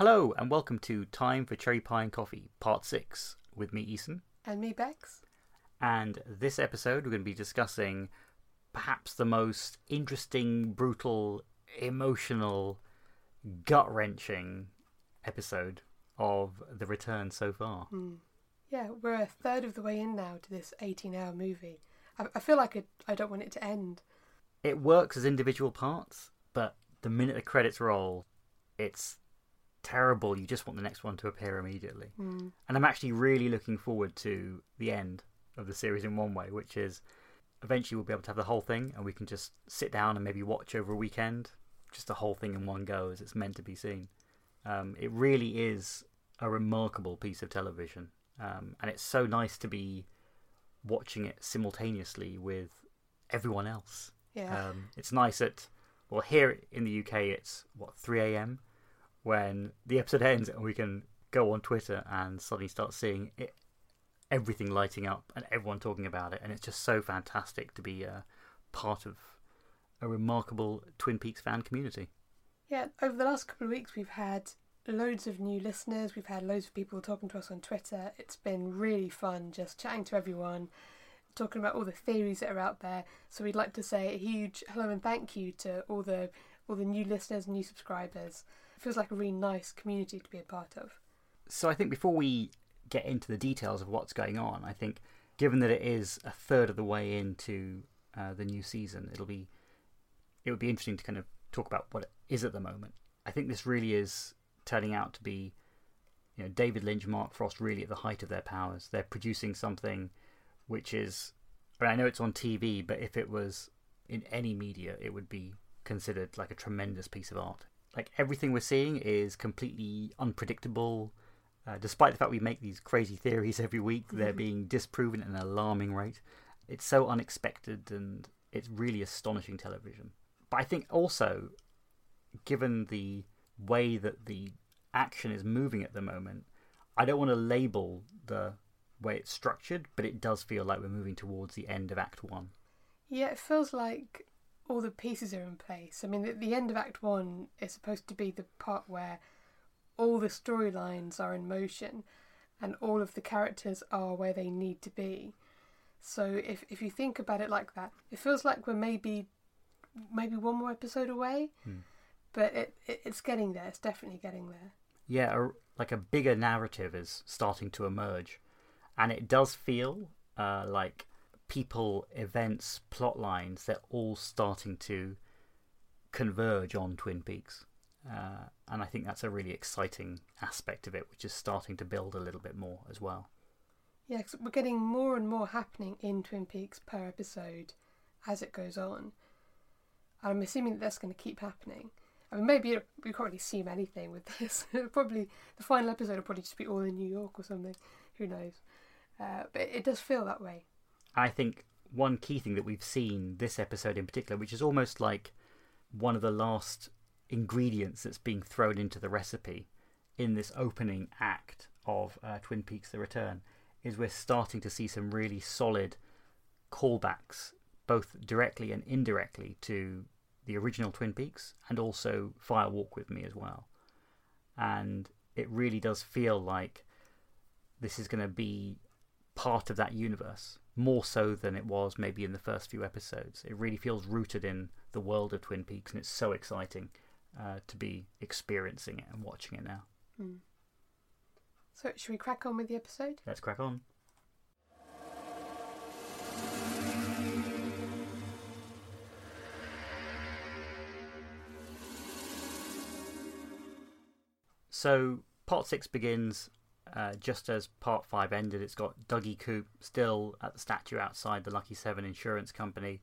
Hello, and welcome to Time for Cherry Pie and Coffee, Part 6, with me, Eason. And me, Bex. And this episode, we're going to be discussing perhaps the most interesting, brutal, emotional, gut wrenching episode of The Return so far. Hmm. Yeah, we're a third of the way in now to this 18 hour movie. I, I feel like I don't want it to end. It works as individual parts, but the minute the credits roll, it's terrible. You just want the next one to appear immediately. Mm. And I'm actually really looking forward to the end of the series in one way, which is eventually we'll be able to have the whole thing and we can just sit down and maybe watch over a weekend, just the whole thing in one go as it's meant to be seen. Um, it really is a remarkable piece of television. Um, and it's so nice to be watching it simultaneously with everyone else. Yeah. Um, it's nice that, well, here in the UK, it's what, 3 a.m. when the episode ends and we can go on Twitter and suddenly start seeing it, everything lighting up and everyone talking about it. And it's just so fantastic to be a part of a remarkable Twin Peaks fan community. yeah, over the last couple of weeks, we've had loads of new listeners. We've had loads of people talking to us on Twitter. It's been really fun just chatting to everyone, talking about all the theories that are out there. So we'd like to say a huge hello and thank you to all the all the new listeners and new subscribers. Feels like a really nice community to be a part of. So I think before we get into the details of what's going on, I think given that it is a third of the way into uh, the new season, it'll be it would be interesting to kind of talk about what it is at the moment. I think this really is turning out to be, you know, David Lynch, Mark Frost really at the height of their powers. They're producing something which is, I, mean, I know it's on TV, but if it was in any media, it would be considered like a tremendous piece of art. Like everything we're seeing is completely unpredictable. Uh, despite the fact we make these crazy theories every week, they're being disproven at an alarming rate. It's so unexpected and it's really astonishing television. But I think also, given the way that the action is moving at the moment, I don't want to label the way it's structured, but it does feel like we're moving towards the end of Act One. Yeah, it feels like all the pieces are in place. I mean, the, the end of Act One is supposed to be the part where all the storylines are in motion and all of the characters are where they need to be. So if if you think about it like that, it feels like we're maybe maybe one more episode away, Hmm. but it, it it's getting there. It's definitely getting there. yeah, a, like a bigger narrative is starting to emerge, and it does feel uh, like people, events, plot lines, they're all starting to converge on Twin Peaks. Uh, and I think that's a really exciting aspect of it, which is starting to build a little bit more as well. Yeah, 'cause we're getting more and more happening in Twin Peaks per episode as it goes on. I'm assuming that that's going to keep happening. I mean, maybe we can't really assume anything with this. probably the final episode will probably just be all in New York or something. Who knows? Uh, but it does feel that way. I think one key thing that we've seen this episode in particular, which is almost like one of the last ingredients that's being thrown into the recipe in this opening act of uh, Twin Peaks The Return, is we're starting to see some really solid callbacks, both directly and indirectly, to the original Twin Peaks and also Fire Walk with Me as well. And it really does feel like this is going to be part of that universe more so than it was maybe in the first few episodes. It really feels rooted in the world of Twin Peaks, and it's so exciting uh, to be experiencing it and watching it now. Hmm. So, should we crack on with the episode? Let's crack on. So, part six begins uh, just as part five ended. It's got Dougie Coop still at the statue outside the Lucky Seven Insurance Company,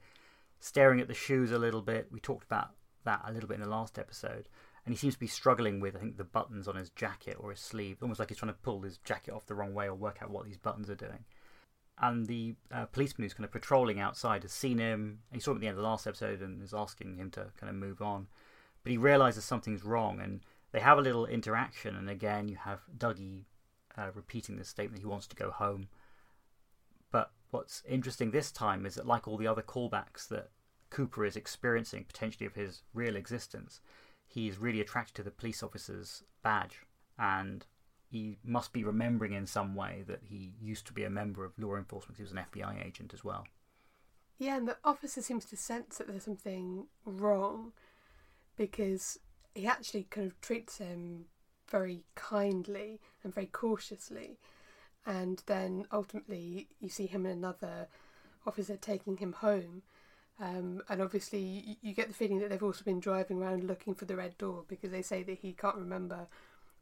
staring at the shoes a little bit. We talked about that a little bit in the last episode. And he seems to be struggling with, I think, the buttons on his jacket or his sleeve, almost like he's trying to pull his jacket off the wrong way or work out what these buttons are doing. And the uh, policeman who's kind of patrolling outside has seen him. He saw him at the end of the last episode and is asking him to kind of move on. But he realizes something's wrong and they have a little interaction. And again, you have Dougie uh, repeating the statement he wants to go home. But what's interesting this time is that, like all the other callbacks that Cooper is experiencing potentially of his real existence, he's really attracted to the police officer's badge and he must be remembering in some way that he used to be a member of law enforcement. He was an FBI agent as well. Yeah, and the officer seems to sense that there's something wrong because he actually kind of treats him very kindly and very cautiously. And then ultimately, you see him and another officer taking him home. Um, and obviously, you, you get the feeling that they've also been driving around looking for the red door because they say that he can't remember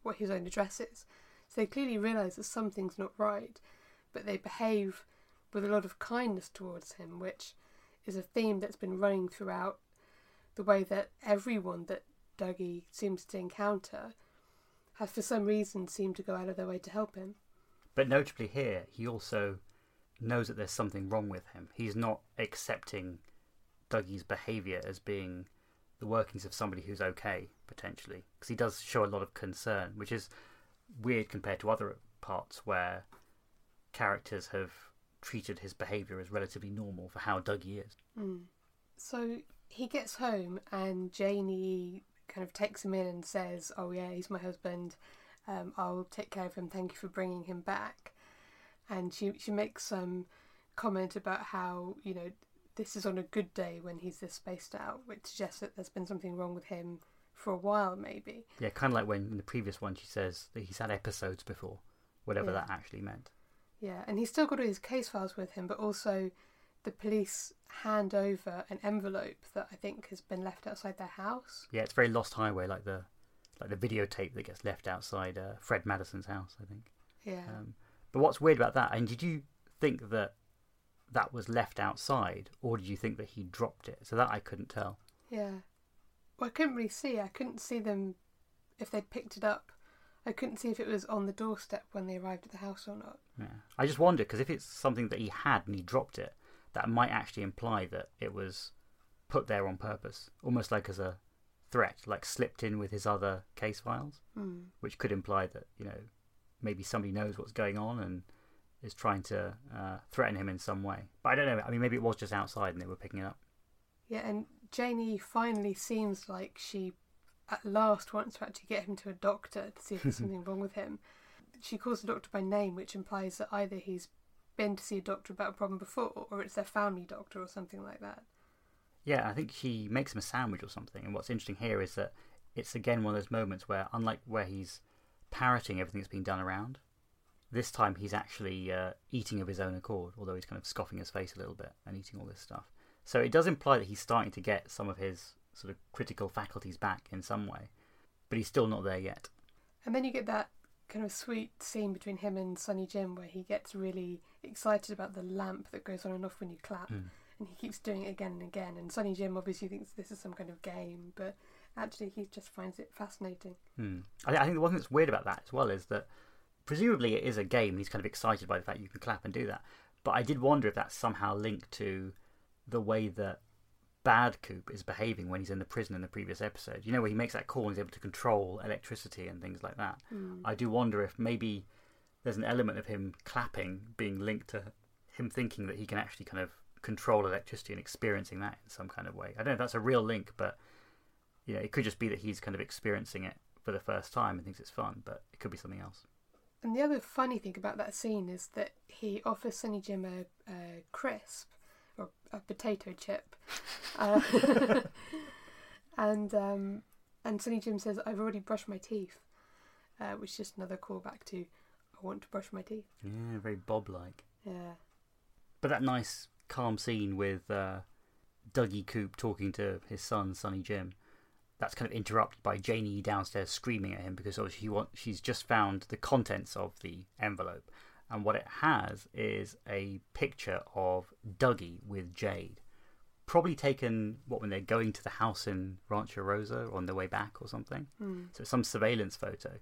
what his own address is. So they clearly realise that something's not right, but they behave with a lot of kindness towards him, which is a theme that's been running throughout the way that everyone that Dougie seems to encounter has for some reason seemed to go out of their way to help him. But notably here, he also knows that there's something wrong with him. He's not accepting Dougie's behaviour as being the workings of somebody who's okay, potentially. Because he does show a lot of concern, which is weird compared to other parts where characters have treated his behaviour as relatively normal for how Dougie is. Mm. So he gets home and Janie kind of takes him in and says, "Oh yeah, he's my husband. Um, I'll take care of him. Thank you for bringing him back." And she she makes some comment about how you know this is on a good day when he's this spaced out, which suggests that there's been something wrong with him for a while, maybe. Yeah, kind of like when in the previous one she says that he's had episodes before, whatever Yeah. that actually meant. Yeah, and he's still got all his case files with him, but also the police hand over an envelope that I think has been left outside their house. Yeah, it's very Lost Highway, like the like the videotape that gets left outside uh, Fred Madison's house, I think. Yeah. Um, but what's weird about that? And did you think that that was left outside, or did you think that he dropped it? So that I couldn't tell. Yeah. Well, I couldn't really see. I couldn't see them if they'd picked it up. I couldn't see if it was on the doorstep when they arrived at the house or not. Yeah, I just wonder because if it's something that he had and he dropped it, that might actually imply that it was put there on purpose, almost like as a threat, like slipped in with his other case files, Hmm. which could imply that you know maybe somebody knows what's going on and is trying to uh, threaten him in some way. But I don't know. I mean, maybe it was just outside and they were picking it up. Yeah, and Janie finally seems like she at last wants to actually get him to a doctor to see if there's something wrong with him. She calls the doctor by name, which implies that either he's been to see a doctor about a problem before or it's their family doctor or something like that. Yeah, I think she makes him a sandwich or something. And what's interesting here is that it's again one of those moments where, unlike where he's parroting everything that's been done around, this time he's actually uh, eating of his own accord, although he's kind of scoffing his face a little bit and eating all this stuff. So it does imply that he's starting to get some of his sort of critical faculties back in some way, but he's still not there yet. And then you get that kind of sweet scene between him and Sonny Jim where he gets really excited about the lamp that goes on and off when you clap. Mm. And he keeps doing it again and again. And Sonny Jim obviously thinks this is some kind of game, but actually he just finds it fascinating. Hmm. I, I think the one thing that's weird about that as well is that presumably it is a game. and He's kind of excited by the fact you can clap and do that. But I did wonder if that's somehow linked to the way that Bad Coop is behaving when he's in the prison in the previous episode. You know, where he makes that call and he's able to control electricity and things like that. Mm. I do wonder if maybe there's an element of him clapping being linked to him thinking that he can actually kind of control electricity and experiencing that in some kind of way. I don't know if that's a real link, but you know, it could just be that he's kind of experiencing it for the first time and thinks it's fun, but it could be something else. And the other funny thing about that scene is that he offers Sonny Jim a, a crisp or a potato chip, uh, and um, and Sonny Jim says, "I've already brushed my teeth," uh, which is just another callback to "I want to brush my teeth." Yeah, very Bob like. Yeah, But that nice, calm scene with uh, Dougie Coop talking to his son, Sonny Jim, that's kind of interrupted by Janie downstairs screaming at him because obviously he want, she's just found the contents of the envelope. And what it has is a picture of Dougie with Jade. Probably taken, what, when they're going to the house in Rancho Rosa or on their way back or something. mm. So it's some surveillance photo.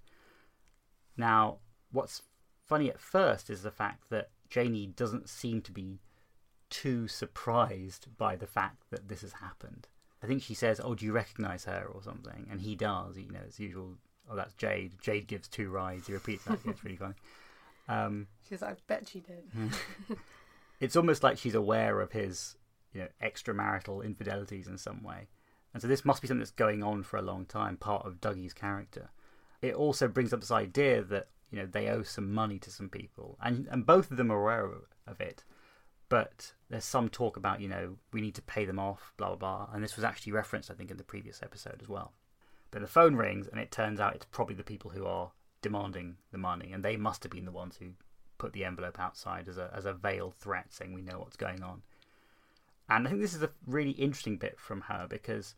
Now, what's funny at first is the fact that Janie doesn't seem to be too surprised by the fact that this has happened. I think she says, "Oh, do you recognise her?" or something, and he does. You know, it's usual. Oh, that's Jade. Jade gives two rides. He repeats that. it's really funny. Um, she's like, "I bet she did." it's almost like she's aware of his, you know, extramarital infidelities in some way, and so this must be something that's going on for a long time, part of Dougie's character. it also brings up this idea that you know they owe some money to some people, and and both of them are aware of it. But there's some talk about you know we need to pay them off, blah blah blah, and this was actually referenced I think in the previous episode as well. But the phone rings, and it turns out it's probably the people who are demanding the money, and they must have been the ones who put the envelope outside as a as a veiled threat, saying we know what's going on. And I think this is a really interesting bit from her because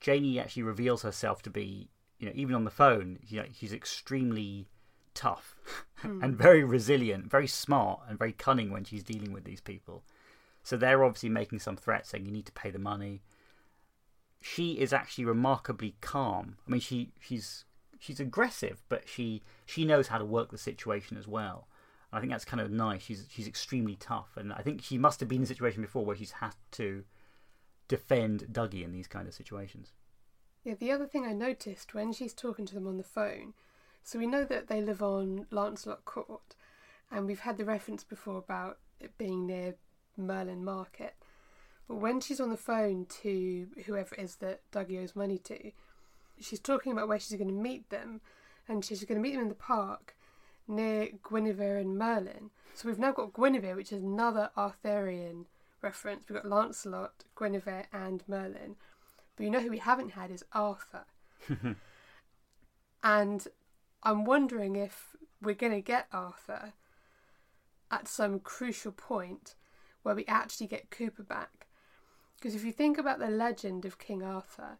Janie actually reveals herself to be, you know, even on the phone, you know, she's extremely tough Hmm. and very resilient, very smart, and very cunning when she's dealing with these people. So they're obviously making some threat saying you need to pay the money. She is actually remarkably calm. I mean, she she's she's aggressive, but she she knows how to work the situation as well. I think that's kind of nice. She's she's extremely tough, and I think she must have been in a situation before where she's had to defend Dougie in these kind of situations. Yeah, the other thing I noticed when she's talking to them on the phone, so we know that they live on Lancelot Court, and we've had the reference before about it being near Merlin Market. But when she's on the phone to whoever it is that Dougie owes money to, she's talking about where she's going to meet them, and she's going to meet them in the park near Guinevere and Merlin. So we've now got Guinevere, which is another Arthurian reference. We've got Lancelot, Guinevere, and Merlin. But you know who we haven't had is Arthur. and I'm wondering if we're going to get Arthur at some crucial point where we actually get Cooper back. Because if you think about the legend of King Arthur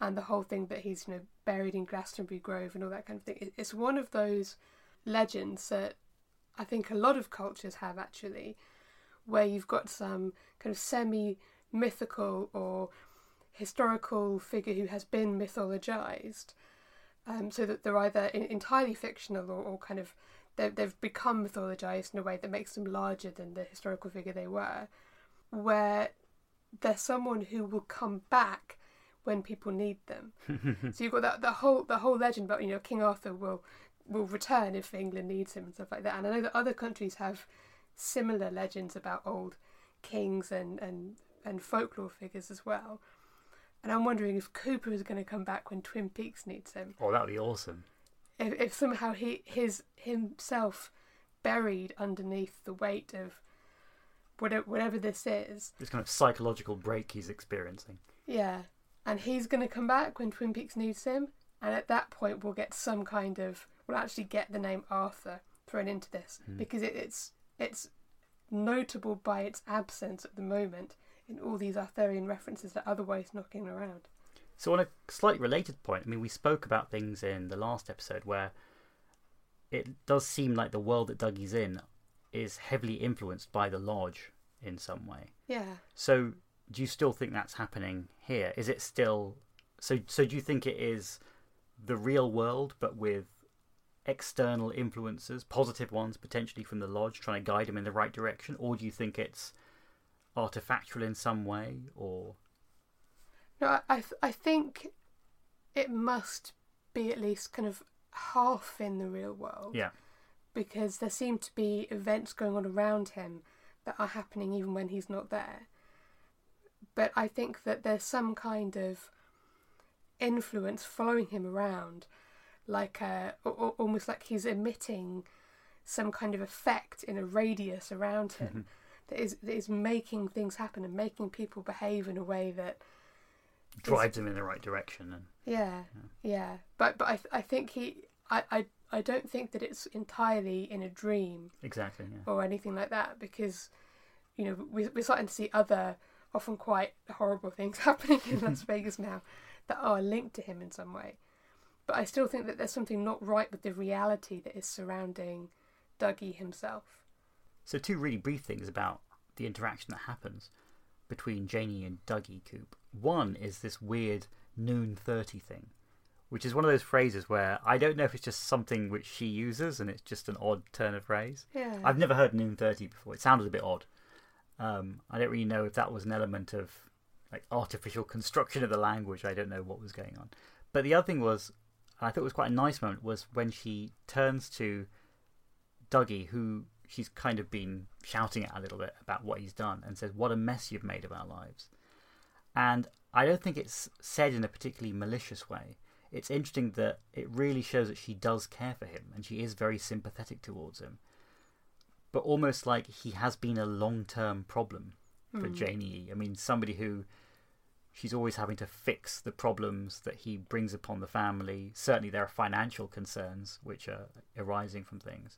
and the whole thing that he's you know buried in Glastonbury Grove and all that kind of thing. It's one of those legends that I think a lot of cultures have actually, where you've got some kind of semi mythical or historical figure who has been mythologized, um, so that they're either in, entirely fictional or, or kind of they've, become mythologized in a way that makes them larger than the historical figure they were, where they're someone who will come back when people need them. so you've got that the whole the whole legend about you know King Arthur will will return if England needs him and stuff like that. And I know that other countries have similar legends about old kings and and and folklore figures as well. And I'm wondering if Cooper is going to come back when Twin Peaks needs him. Oh, that would be awesome. If, if somehow he his himself buried underneath the weight of whatever whatever this is, This kind of psychological break he's experiencing. yeah, and he's going to come back when Twin Peaks needs him, and at that point we'll get some kind of we'll actually get the name Arthur thrown into this hmm. because it, it's it's notable by its absence at the moment in all these Arthurian references that are otherwise knocking around. So, on a slightly related point, I mean, we spoke about things in the last episode where it does seem like the world that Dougie's in is heavily influenced by the lodge in some way. Yeah. So, do you still think that's happening here? Is it still so? So, do you think it is the real world, but with external influences, positive ones potentially from the lodge, trying to guide him in the right direction, or do you think it's artifactual in some way, or No, I I, think it must be at least kind of half in the real world. yeah, because there seem to be events going on around him that are happening even when he's not there. But I think that there's some kind of influence following him around, like uh, a, almost like he's emitting some kind of effect in a radius around him that is that is making things happen and making people behave in a way that drives him in the right direction, and yeah, yeah. But but I I think he I, I I don't think that it's entirely in a dream exactly, yeah. or anything like that because you know we, we're starting to see other often quite horrible things happening in Las Vegas now that are linked to him in some way. But I still think that there's something not right with the reality that is surrounding Dougie himself. So, two really brief things about the interaction that happens between Janie and Dougie Coop. One is this weird noon 30 thing, which is one of those phrases where I don't know if it's just something which she uses and it's just an odd turn of phrase. Yeah. I've never heard noon 30 before. It sounded a bit odd. Um, I don't really know if that was an element of like artificial construction of the language. I don't know what was going on. But the other thing was, I thought it was quite a nice moment, was when she turns to Dougie, who she's kind of been shouting at a little bit about what he's done, and says, What a mess you've made of our lives. And I don't think it's said in a particularly malicious way. it's interesting that it really shows that she does care for him and she is very sympathetic towards him. But almost like he has been a long term problem for Hmm. Janie. I mean, somebody who she's always having to fix the problems that he brings upon the family. Certainly, there are financial concerns which are arising from things.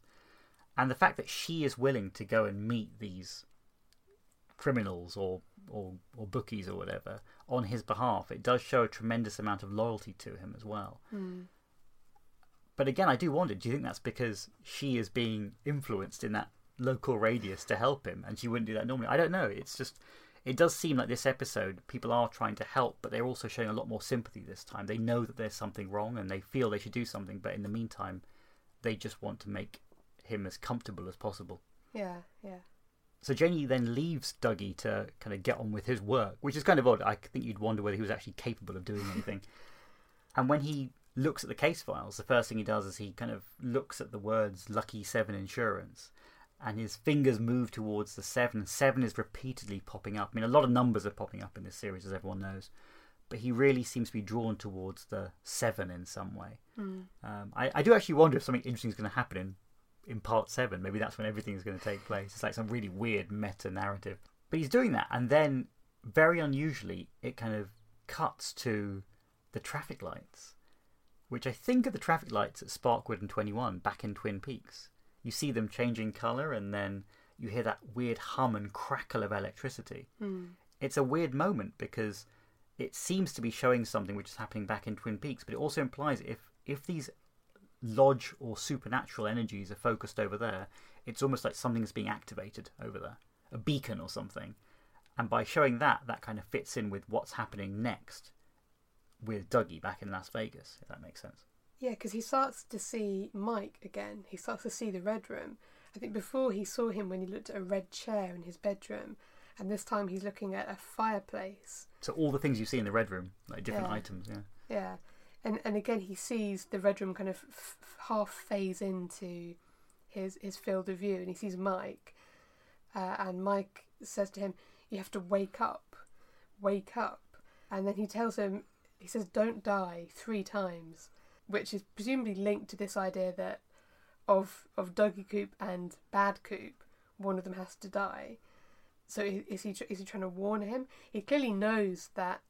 And the fact that she is willing to go and meet these criminals or, or, or bookies or whatever on his behalf, it does show a tremendous amount of loyalty to him as well. Hmm. But again, I do wonder do you think that's because she is being influenced in that local radius to help him and she wouldn't do that normally? I don't know. It's just, it does seem like this episode, people are trying to help, but they're also showing a lot more sympathy this time. They know that there's something wrong and they feel they should do something, but in the meantime, they just want to make him as comfortable as possible. Yeah, yeah. So Jenny then leaves Dougie to kind of get on with his work, which is kind of odd. I think you'd wonder whether he was actually capable of doing anything. and when he looks at the case files, the first thing he does is he kind of looks at the words Lucky Seven Insurance, and his fingers move towards the seven. Seven is repeatedly popping up. I mean, a lot of numbers are popping up in this series, as everyone knows. But he really seems to be drawn towards the seven in some way. Hmm. Um, I, I do actually wonder if something interesting is going to happen in, in part seven. Maybe that's when everything is going to take place. It's like some really weird meta narrative. But he's doing that, and then very unusually, it kind of cuts to the traffic lights, which I think are the traffic lights at Sparkwood and 21 back in Twin Peaks. You see them changing colour, and then you hear that weird hum and crackle of electricity. Hmm. It's a weird moment because it seems to be showing something which is happening back in Twin Peaks, but it also implies if if these lodge or supernatural energies are focused over there, it's almost like something's being activated over there, a beacon or something. And by showing that, that kind of fits in with what's happening next with Dougie back in Las Vegas, if that makes sense. Yeah, because he starts to see Mike again. He starts to see the red room. I think before he saw him when he looked at a red chair in his bedroom, and this time he's looking at a fireplace. So all the things you see in the red room, like different Yeah. items, yeah. Yeah, and and again he sees the red room kind of f- half phase into his his field of view, and he sees Mike, uh, and Mike says to him, "You have to wake up, wake up," and then he tells him, he says, "Don't die" three times, which is presumably linked to this idea that of of Dougie Coop and Bad Coop, one of them has to die. So is he is he trying to warn him? He clearly knows that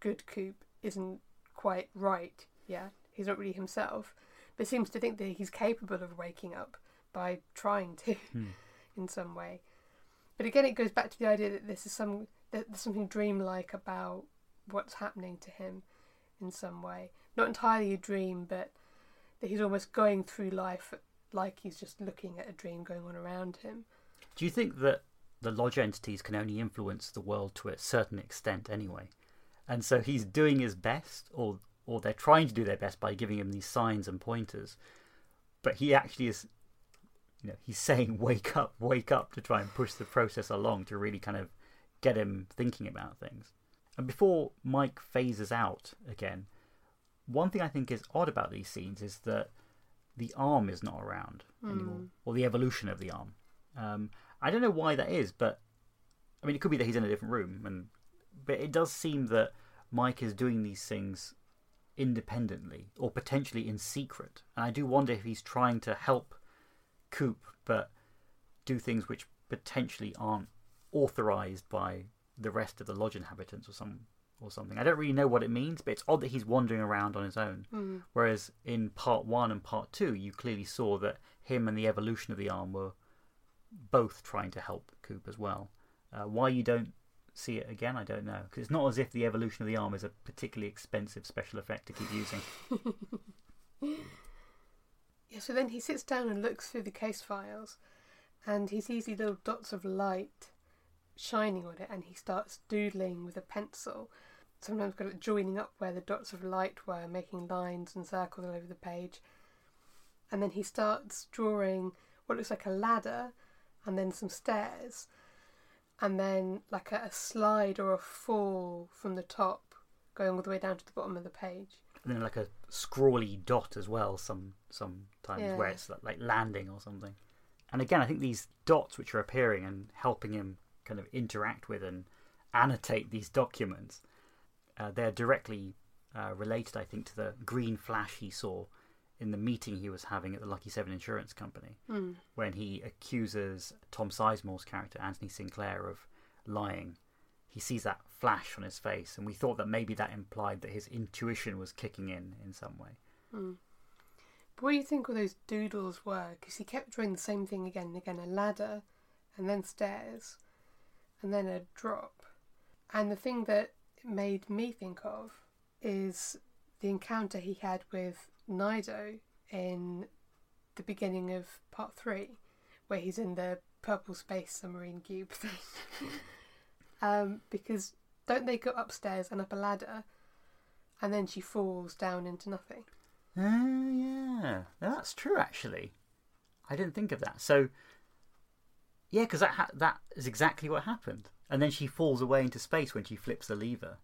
Good Coop isn't quite right. Yeah, he's not really himself, but seems to think that he's capable of waking up by trying to, Hmm. in some way. But again, it goes back to the idea that this is some that there's something dreamlike about what's happening to him, in some way. Not entirely a dream, but that he's almost going through life like he's just looking at a dream going on around him. Do you think that the lodge entities can only influence the world to a certain extent anyway? And so he's doing his best, or or they're trying to do their best by giving him these signs and pointers, but he actually is, you know, he's saying "wake up, wake up" to try and push the process along to really kind of get him thinking about things. And before Mike phases out again, one thing I think is odd about these scenes is that the arm is not around anymore, Hmm. or the evolution of the arm. Um, I don't know why that is, but I mean, it could be that he's in a different room, and but it does seem that Mike is doing these things independently or potentially in secret. And I do wonder if he's trying to help Coop, but do things which potentially aren't authorized by the rest of the lodge inhabitants or some or something. I don't really know what it means, but it's odd that he's wandering around on his own. Mm. Whereas in part one and part two, you clearly saw that him and the evolution of the arm were both trying to help Coop as well. Uh, why you don't see it again, I don't know. Because it's not as if the evolution of the arm is a particularly expensive special effect to keep using. Yeah, so then he sits down and looks through the case files and he sees these little dots of light shining on it and he starts doodling with a pencil. Sometimes kind of joining up where the dots of light were, making lines and circles all over the page. And then he starts drawing what looks like a ladder and then some stairs and then like a, a slide or a fall from the top going all the way down to the bottom of the page. And then like a scrawly dot as well. Some sometimes Yeah. where it's like, like landing or something. And again, I think these dots which are appearing and helping him kind of interact with and annotate these documents, uh, they're directly uh, related, I think, to the green flash he saw in the meeting he was having at the Lucky Seven Insurance Company Mm. when he accuses Tom Sizemore's character, Anthony Sinclair, of lying. He sees that flash on his face, and we thought that maybe that implied that his intuition was kicking in in some way. Mm. But what do you think all those doodles were? Because he kept drawing the same thing again and again a ladder, and then stairs, and then a drop. And the thing that made me think of is the encounter he had with Naido in the beginning of part three, where he's in the purple space submarine cube thing. um, because don't they go upstairs and up a ladder, and then she falls down into nothing? Oh, yeah. That's true, actually. I didn't think of that. So, yeah, because that, ha- that is exactly what happened. And then she falls away into space when she flips the lever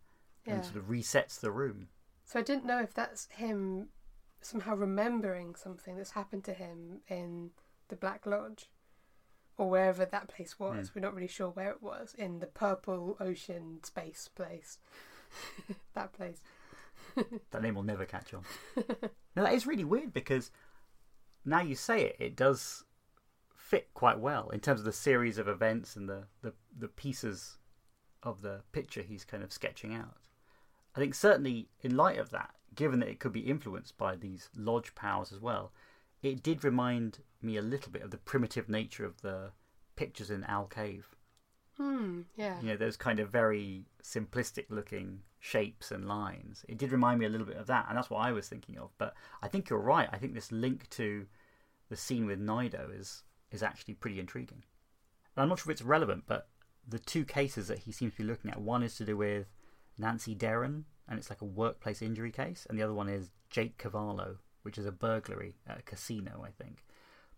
Yeah. and sort of resets the room. So I didn't know if that's him somehow remembering something that's happened to him in the Black Lodge or wherever that place was. Hmm. We're not really sure where it was in the purple ocean space place. that place. That name will never catch on. no, that is really weird because now you say it, it does fit quite well in terms of the series of events and the, the, the pieces of the picture he's kind of sketching out. I think certainly in light of that, given that it could be influenced by these lodge powers as well, it did remind me a little bit of the primitive nature of the pictures in Owl Cave. Hmm, yeah. You know, those kind of very simplistic looking shapes and lines. It did remind me a little bit of that, and that's what I was thinking of. But I think you're right. I think this link to the scene with Naido is is actually pretty intriguing. And I'm not sure if it's relevant, but the two cases that he seems to be looking at, one is to do with Nancy Derron, and it's like a workplace injury case, and the other one is Jake Cavallo, which is a burglary at a casino, I think.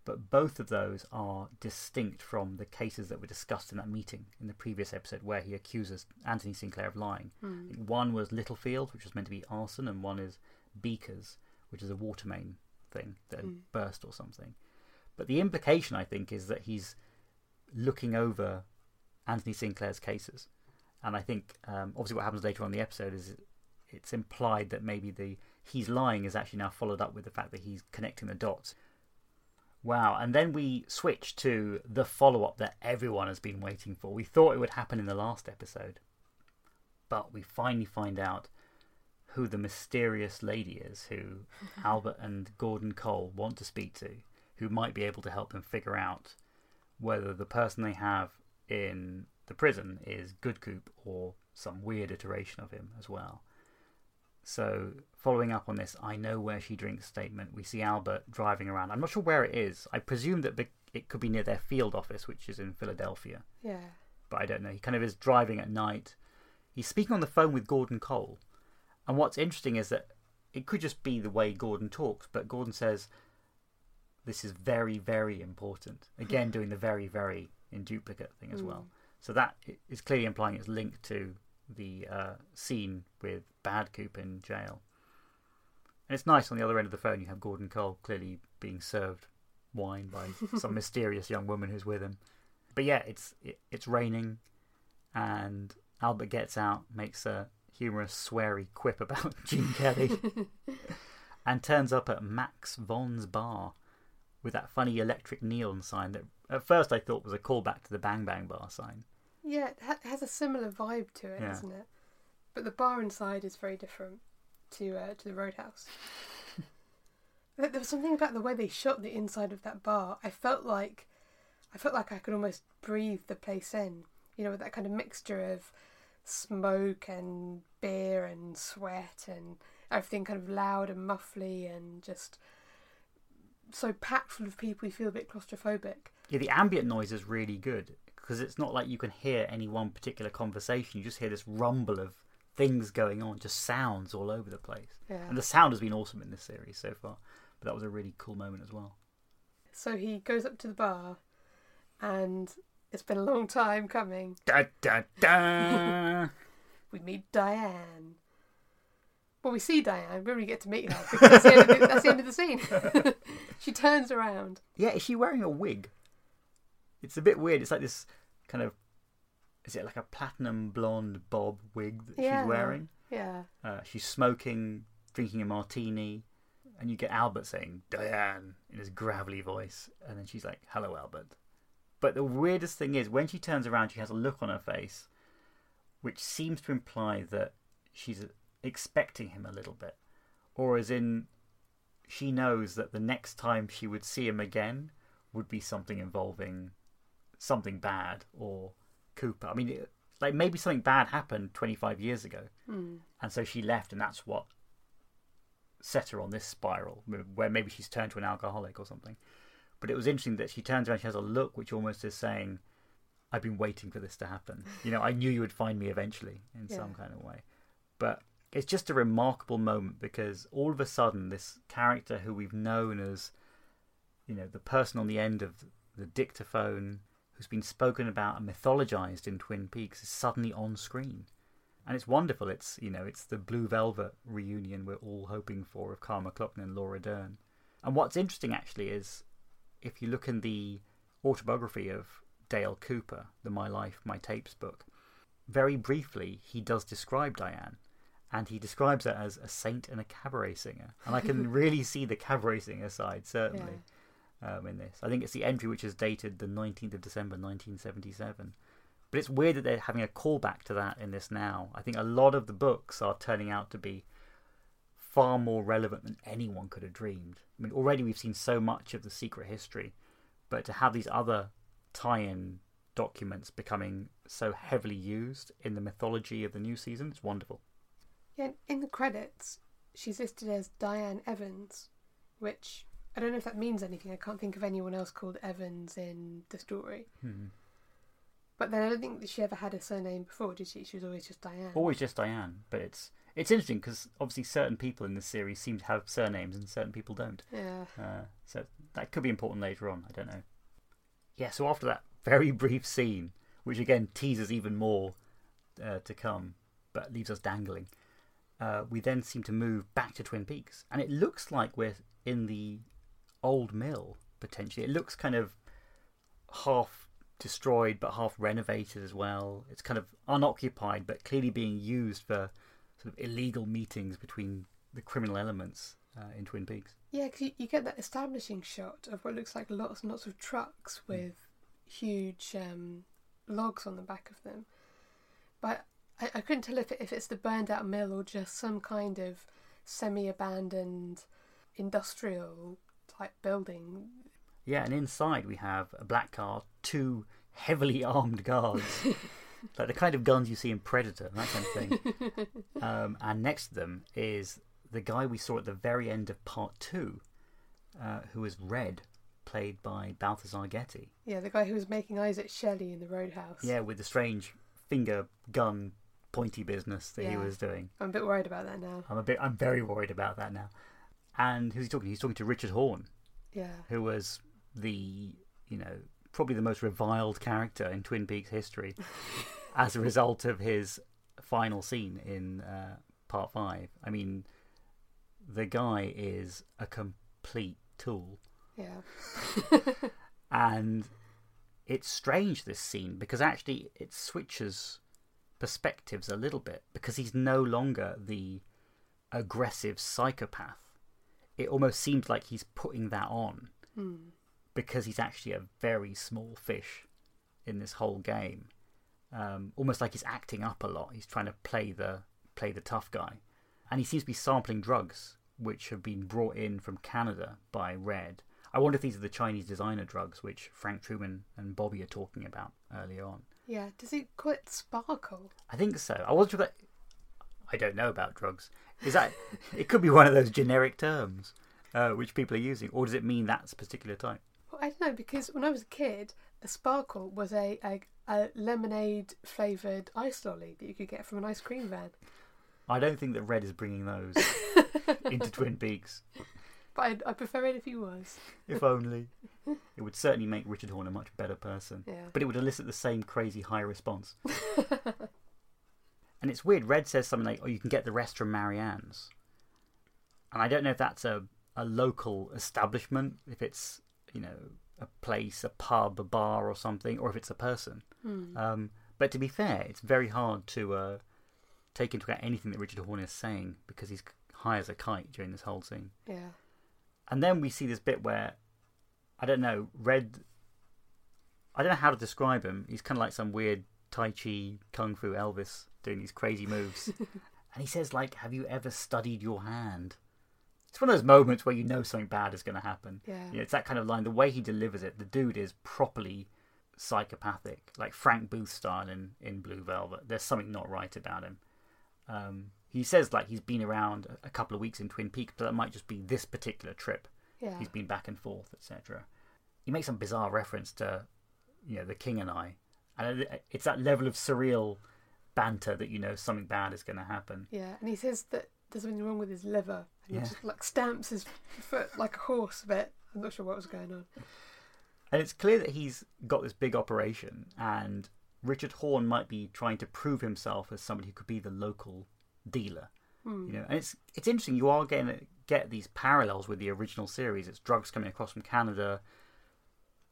But both of those are distinct from the cases that were discussed in that meeting in the previous episode where he accuses Anthony Sinclair of lying. Think One was Littlefield, which was meant to be arson, and one is Beakers, which is a water main thing that Mm. burst or something. But the implication, I think, is that he's looking over Anthony Sinclair's cases. And I think, um, obviously, what happens later on in the episode is it's implied that maybe the he's lying is actually now followed up with the fact that he's connecting the dots. Wow. And then we switch to the follow up that everyone has been waiting for. We thought it would happen in the last episode, but we finally find out who the mysterious lady is who Albert and Gordon Cole want to speak to, who might be able to help them figure out whether the person they have in the prison is Goodcoop or some weird iteration of him as well. So, following up on this, I know where she drinks statement, we see Albert driving around. I'm not sure where it is. I presume that it could be near their field office, which is in Philadelphia, Yeah. but I don't know. He kind of is driving at night. He's speaking on the phone with Gordon Cole. And what's interesting is that it could just be the way Gordon talks, but Gordon says, This is very, very important. Again, doing the very, very in duplicate thing as well. So that is clearly implying it's linked to the uh, scene with Bad Coop in jail. And it's nice on the other end of the phone, you have Gordon Cole clearly being served wine by some mysterious young woman who's with him. But yeah, it's it, it's raining, and Albert gets out, makes a humorous, sweary quip about Gene Kelly, and turns up at Max Von's bar with that funny electric neon sign that at first I thought was a callback to the Bang Bang Bar sign. Yeah, it ha- has a similar vibe to it, Yeah. not it? But the bar inside is very different to uh, to the Roadhouse. there there was something about the way they shot the inside of that bar. I felt like I felt like I could almost breathe the place in. You know, with that kind of mixture of smoke and beer and sweat and everything kind of loud and muffly and just so packed full of people you feel a bit claustrophobic. Yeah, the ambient noise is really good because it's not like you can hear any one particular conversation. You just hear this rumble of things going on, just sounds all over the place. Yeah. And the sound has been awesome in this series so far. But that was a really cool moment as well. So he goes up to the bar, and it's been a long time coming. Da da da. We meet Diane. Well, we see Diane. We don't get to meet her because that's the end of the, that's the, end of the scene. she turns around. yeah, is she wearing a wig? It's a bit weird. It's like this kind of. Is it like a platinum blonde bob wig that Yeah. she's wearing? Yeah. Uh, she's smoking, drinking a martini, and you get Albert saying Diane in his gravelly voice, and then she's like, "Hello, Albert." But the weirdest thing is when she turns around, she has a look on her face, which seems to imply that she's expecting him a little bit, or as in she knows that the next time she would see him again would be something involving something bad or Cooper. I mean, it, like maybe something bad happened 25 years ago, Mm. and so she left, and that's what set her on this spiral where maybe she's turned to an alcoholic or something. But it was interesting that she turns around, she has a look which almost is saying, I've been waiting for this to happen. You know, I knew you would find me eventually in some kind of way. But it's just a remarkable moment because all of a sudden, this character who we've known as, you know, the person on the end of the dictaphone who's been spoken about and mythologized in Twin Peaks is suddenly on screen. And it's wonderful. It's, you know, it's the Blue Velvet reunion we're all hoping for of Carl MacLachlan and Laura Dern. And what's interesting actually is if you look in the autobiography of Dale Cooper, the My Life, My Tapes book, very briefly he does describe Diane. And he describes her as a saint and a cabaret singer. And I can really see the cabaret singer side, certainly, um, in this. I think it's the entry which is dated the 19th of December 1977. But it's weird that they're having a callback to that in this now. I think a lot of the books are turning out to be far more relevant than anyone could have dreamed. I mean, already we've seen so much of the secret history, but to have these other tie in documents becoming so heavily used in the mythology of the new season, it's wonderful. In the credits, she's listed as Diane Evans, which I don't know if that means anything. I can't think of anyone else called Evans in the story. Hmm. But then I don't think that she ever had a surname before, did she? She was always just Diane. Always just Diane, but it's it's interesting because obviously certain people in this series seem to have surnames and certain people don't. Yeah. Uh, so that could be important later on. I don't know. Yeah. So after that very brief scene, which again teases even more uh, to come, but leaves us dangling, uh, we then seem to move back to Twin Peaks, and it looks like we're in the old mill potentially. It looks kind of half destroyed but half renovated as well. It's kind of unoccupied but clearly being used for sort of illegal meetings between the criminal elements uh, in Twin Peaks. Yeah, because you, you get that establishing shot of what looks like lots and lots of trucks with huge um, logs on the back of them. But I, I couldn't tell if, it, if it's the burned out mill or just some kind of semi abandoned industrial type building. Yeah, and inside we have a black car, two heavily armed guards, like the kind of guns you see in Predator, that kind of thing. um, and next to them is the guy we saw at the very end of part two, uh, who is Red, played by Balthazar Getty. Yeah, the guy who was making eyes at Shelley in the Roadhouse. Yeah, with the strange finger gun pointy business that he was doing. I'm a bit worried about that now. I'm a bit, I'm very worried about that now. And who's he talking? to? He's talking to Richard Horne, Yeah. who was the you know probably the most reviled character in Twin Peaks history as a result of his final scene in uh, part five. I mean, the guy is a complete tool, Yeah. and it's strange this scene because actually it switches perspectives a little bit because he's no longer the aggressive psychopath. It almost seems like he's putting that on Hmm. because he's actually a very small fish in this whole game. Um, almost like he's acting up a lot. He's trying to play the play the tough guy, and he seems to be sampling drugs which have been brought in from Canada by Red. I wonder if these are the Chinese designer drugs which Frank Truman and Bobby are talking about early on. Yeah. Does it call it sparkle? I think so. I wasn't sure that. I don't know about drugs. Is that? it could be one of those generic terms uh, which people are using, or does it mean that's a particular type? Well, I don't know because when I was a kid, a sparkle was a, a, a lemonade flavoured ice lolly that you could get from an ice cream van. I don't think that Red is bringing those into Twin Peaks. But I'd, I prefer it if he was. If only. It would certainly make Richard Horne a much better person. Yeah. But it would elicit the same crazy high response. and it's weird. Red says something like, oh, you can get the rest from Marianne's. And I don't know if that's a, a local establishment, if it's, you know, a place, a pub, a bar or something, or if it's a person. Hmm. Um, but to be fair, it's very hard to uh, take into account anything that Richard Horne is saying because he's high as a kite during this whole scene. Yeah. And then we see this bit where, I don't know, Red. I don't know how to describe him. He's kind of like some weird Tai Chi Kung Fu Elvis doing these crazy moves. and he says, like, have you ever studied your hand? It's one of those moments where you know something bad is going to happen. Yeah. You know, it's that kind of line. The way he delivers it, the dude is properly psychopathic, like Frank Booth style in, in Blue Velvet. There's something not right about him. Um, he says like he's been around a couple of weeks in Twin Peaks, but that might just be this particular trip. Yeah. He's been back and forth, etc. He makes some bizarre reference to, you know, the King and I, and it's that level of surreal banter that you know something bad is going to happen. Yeah, and he says that there's something wrong with his liver, and Yeah. he just like stamps his foot like a horse a bit. I'm not sure what was going on. And it's clear that he's got this big operation, and Richard Horne might be trying to prove himself as somebody who could be the local dealer. Hmm. You know, and it's it's interesting. You are going to get these parallels with the original series. It's drugs coming across from Canada,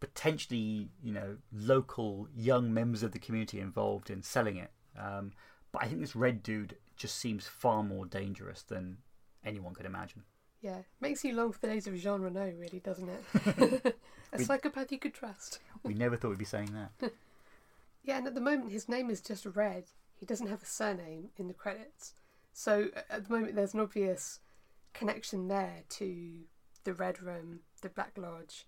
potentially, you know, local young members of the community involved in selling it. Um, but I think this red dude just seems far more dangerous than anyone could imagine. Yeah, makes you long for the days of Jean Renault, really, doesn't it? a We- psychopath you could trust. We never thought we'd be saying that. Yeah, and at the moment his name is just Red. He doesn't have a surname in the credits. So at the moment there's an obvious connection there to the Red Room, the Black Lodge.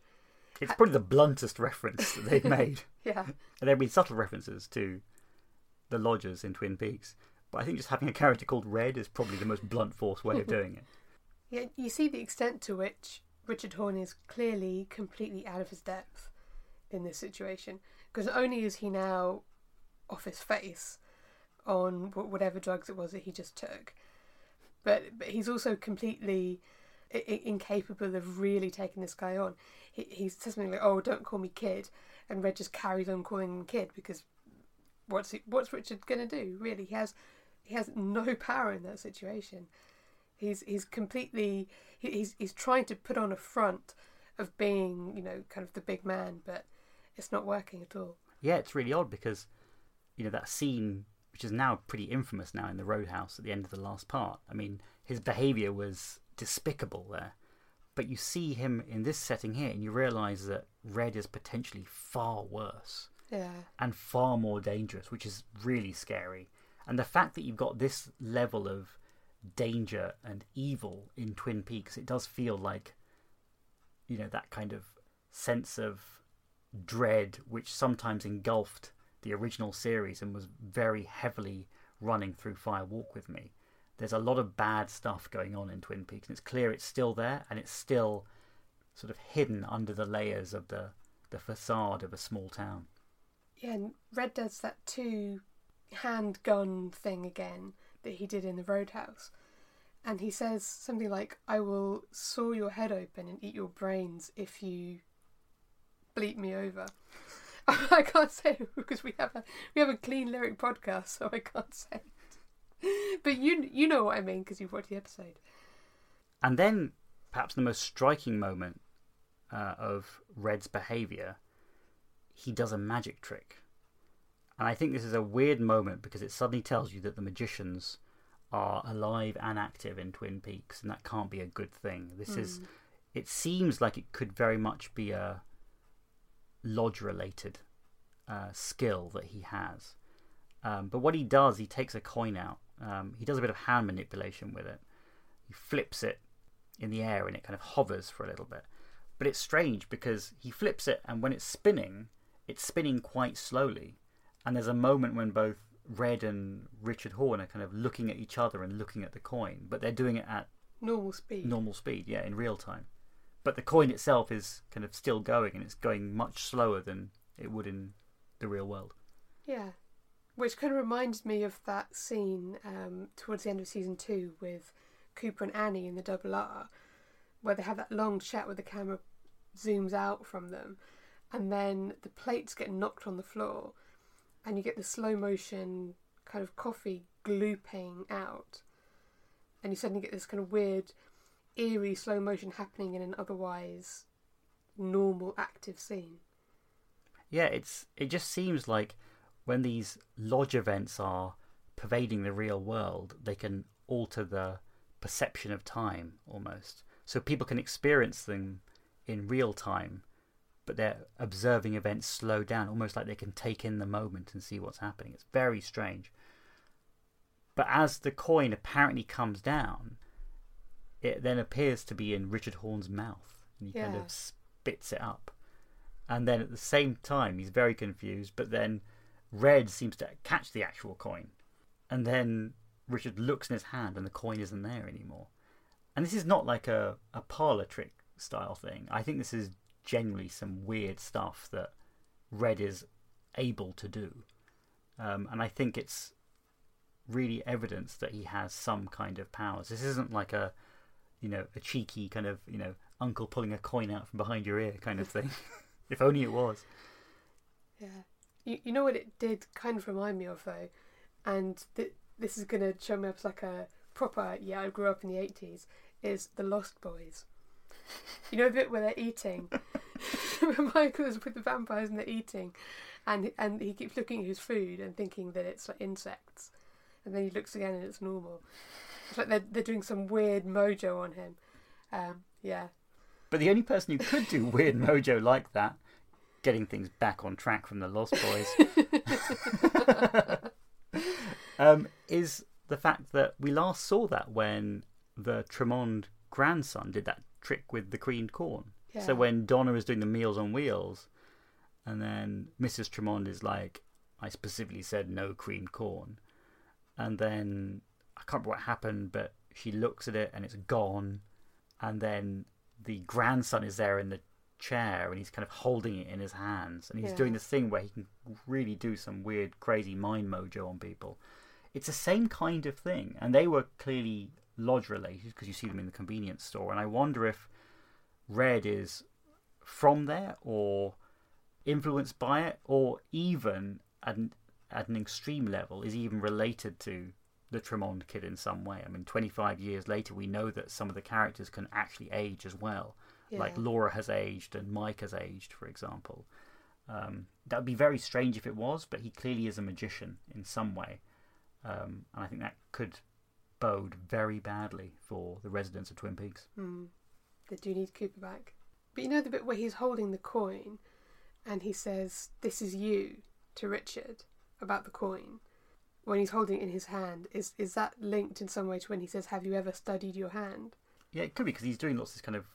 It's probably the bluntest reference that they've made. Yeah, And there have been subtle references to the lodgers in Twin Peaks. But I think just having a character called Red is probably the most blunt force way of doing it. yeah. You see the extent to which Richard Horne is clearly completely out of his depth in this situation. Because not only is he now off his face on whatever drugs it was that he just took, but but he's also completely I- incapable of really taking this guy on. He he says something like, "Oh, don't call me kid," and Red just carries on calling him kid because what's he, what's Richard gonna do? Really, he has he has no power in that situation. He's he's completely he, he's he's trying to put on a front of being you know kind of the big man, but it's not working at all. Yeah, it's really odd because, you know, that scene, which is now pretty infamous now in the Roadhouse at the end of the last part. I mean, his behaviour was despicable there. But you see him in this setting here and you realise that Red is potentially far worse. Yeah, and far more dangerous, which is really scary. And the fact that you've got this level of danger and evil in Twin Peaks, it does feel like, you know, that kind of sense of dread which sometimes engulfed the original series and was very heavily running through Fire Walk with Me. There's a lot of bad stuff going on in Twin Peaks, and it's clear it's still there and it's still sort of hidden under the layers of the, the facade of a small town. yeah. And Red does that two handgun thing again that he did in the Roadhouse, and he says something like, "I will saw your head open and eat your brains if you bleep me over." I can't say because we have a we have a clean lyric podcast, so I can't say it. But you you know what I mean because you've watched the episode. And then, perhaps the most striking moment uh, of Red's behaviour, he does a magic trick. And I think this is a weird moment because it suddenly tells you that the magicians are alive and active in Twin Peaks, and that can't be a good thing. This is. It seems like it could very much be a lodge related uh, skill that he has. Um, but what he does, he takes a coin out. Um, he does a bit of hand manipulation with it. He flips it in the air and it kind of hovers for a little bit. But it's strange because he flips it and when it's spinning, it's spinning quite slowly. And there's a moment when both Red and Richard Horne are kind of looking at each other and looking at the coin, but they're doing it at Normal speed. normal speed, yeah, in real time. But the coin itself is kind of still going and it's going much slower than it would in the real world. Yeah. Which kind of reminds me of that scene um, towards the end of season two with Cooper and Annie in the double R, where they have that long chat where the camera zooms out from them, and then the plates get knocked on the floor, and you get the slow motion kind of coffee glooping out, and you suddenly get this kind of weird, eerie slow motion happening in an otherwise normal active scene. Yeah, it's it just seems like when these lodge events are pervading the real world, they can alter the perception of time almost. So people can experience them in real time, but they're observing events slow down, almost like they can take in the moment and see what's happening. It's very strange. But as the coin apparently comes down, it then appears to be in Richard Horne's mouth, and he kind of spits it up. And then at the same time, he's very confused, but then Red seems to catch the actual coin. And then Richard looks in his hand, and the coin isn't there anymore. And this is not like a, a parlor trick style thing. I think this is genuinely some weird stuff that Red is able to do. Um, and I think it's really evidence that he has some kind of powers. This isn't like a, you know, a cheeky kind of, you know, uncle pulling a coin out from behind your ear kind of thing. if only it was. Yeah. You, you know what it did kind of remind me of though, and th- this is going to show me up as like a proper, yeah, I grew up in the 80s, is The Lost Boys. You know the bit where they're eating? Michael is with the vampires and they're eating, and and he keeps looking at his food and thinking that it's like insects, and then he looks again and it's normal. It's like they're they're doing some weird mojo on him. Um, yeah, But the only person who could do weird mojo like that, getting things back on track from the Lost Boys, um, is the fact that we last saw that when the Tremond grandson did that trick with the creamed corn. yeah. So when Donna is doing the Meals on Wheels, and then Mrs. Tremond is like, I specifically said no creamed corn. And then I can't remember what happened, but she looks at it and it's gone. And then the grandson is there in the chair and he's kind of holding it in his hands. And he's Yeah. doing this thing where he can really do some weird, crazy mind mojo on people. It's the same kind of thing. And they were clearly lodge related because you see them in the convenience store. And I wonder if Red is from there or influenced by it, or even at an, at an extreme level, is even related to the Tremond kid in some way. I mean, 25 years later, we know that some of the characters can actually age as well. Like Laura has aged and Mike has aged, for example. Um, that would be very strange if it was, but he clearly is a magician in some way. Um, and I think that could bode very badly for the residents of Twin Peaks. Hmm. They do need Cooper back. But you know the bit where he's holding the coin and he says, This is you to Richard about the coin. When he's holding it in his hand, is is that linked in some way to when he says, Have you ever studied your hand? Yeah, it could be because he's doing lots of this kind of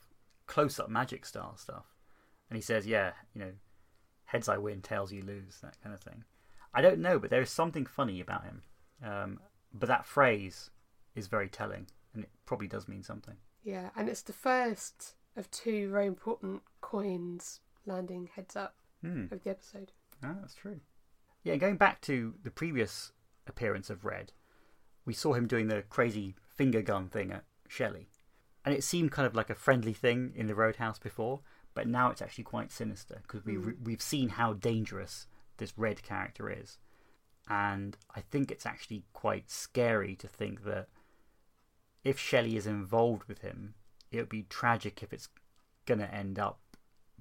close-up magic style stuff, and he says, "Yeah, you know, heads I win, tails you lose," that kind of thing. I don't know, but there is something funny about him. Um, but that phrase is very telling, and it probably does mean something. Yeah, and it's the first of two very important coins landing heads up Hmm. of the episode. Ah, that's true. Yeah, going back to the previous appearance of Red, we saw him doing the crazy finger gun thing at Shelley. And it seemed kind of like a friendly thing in the Roadhouse before, but now it's actually quite sinister because we, Mm. we've seen how dangerous this Red character is. And I think it's actually quite scary to think that if Shelley is involved with him, it would be tragic if it's going to end up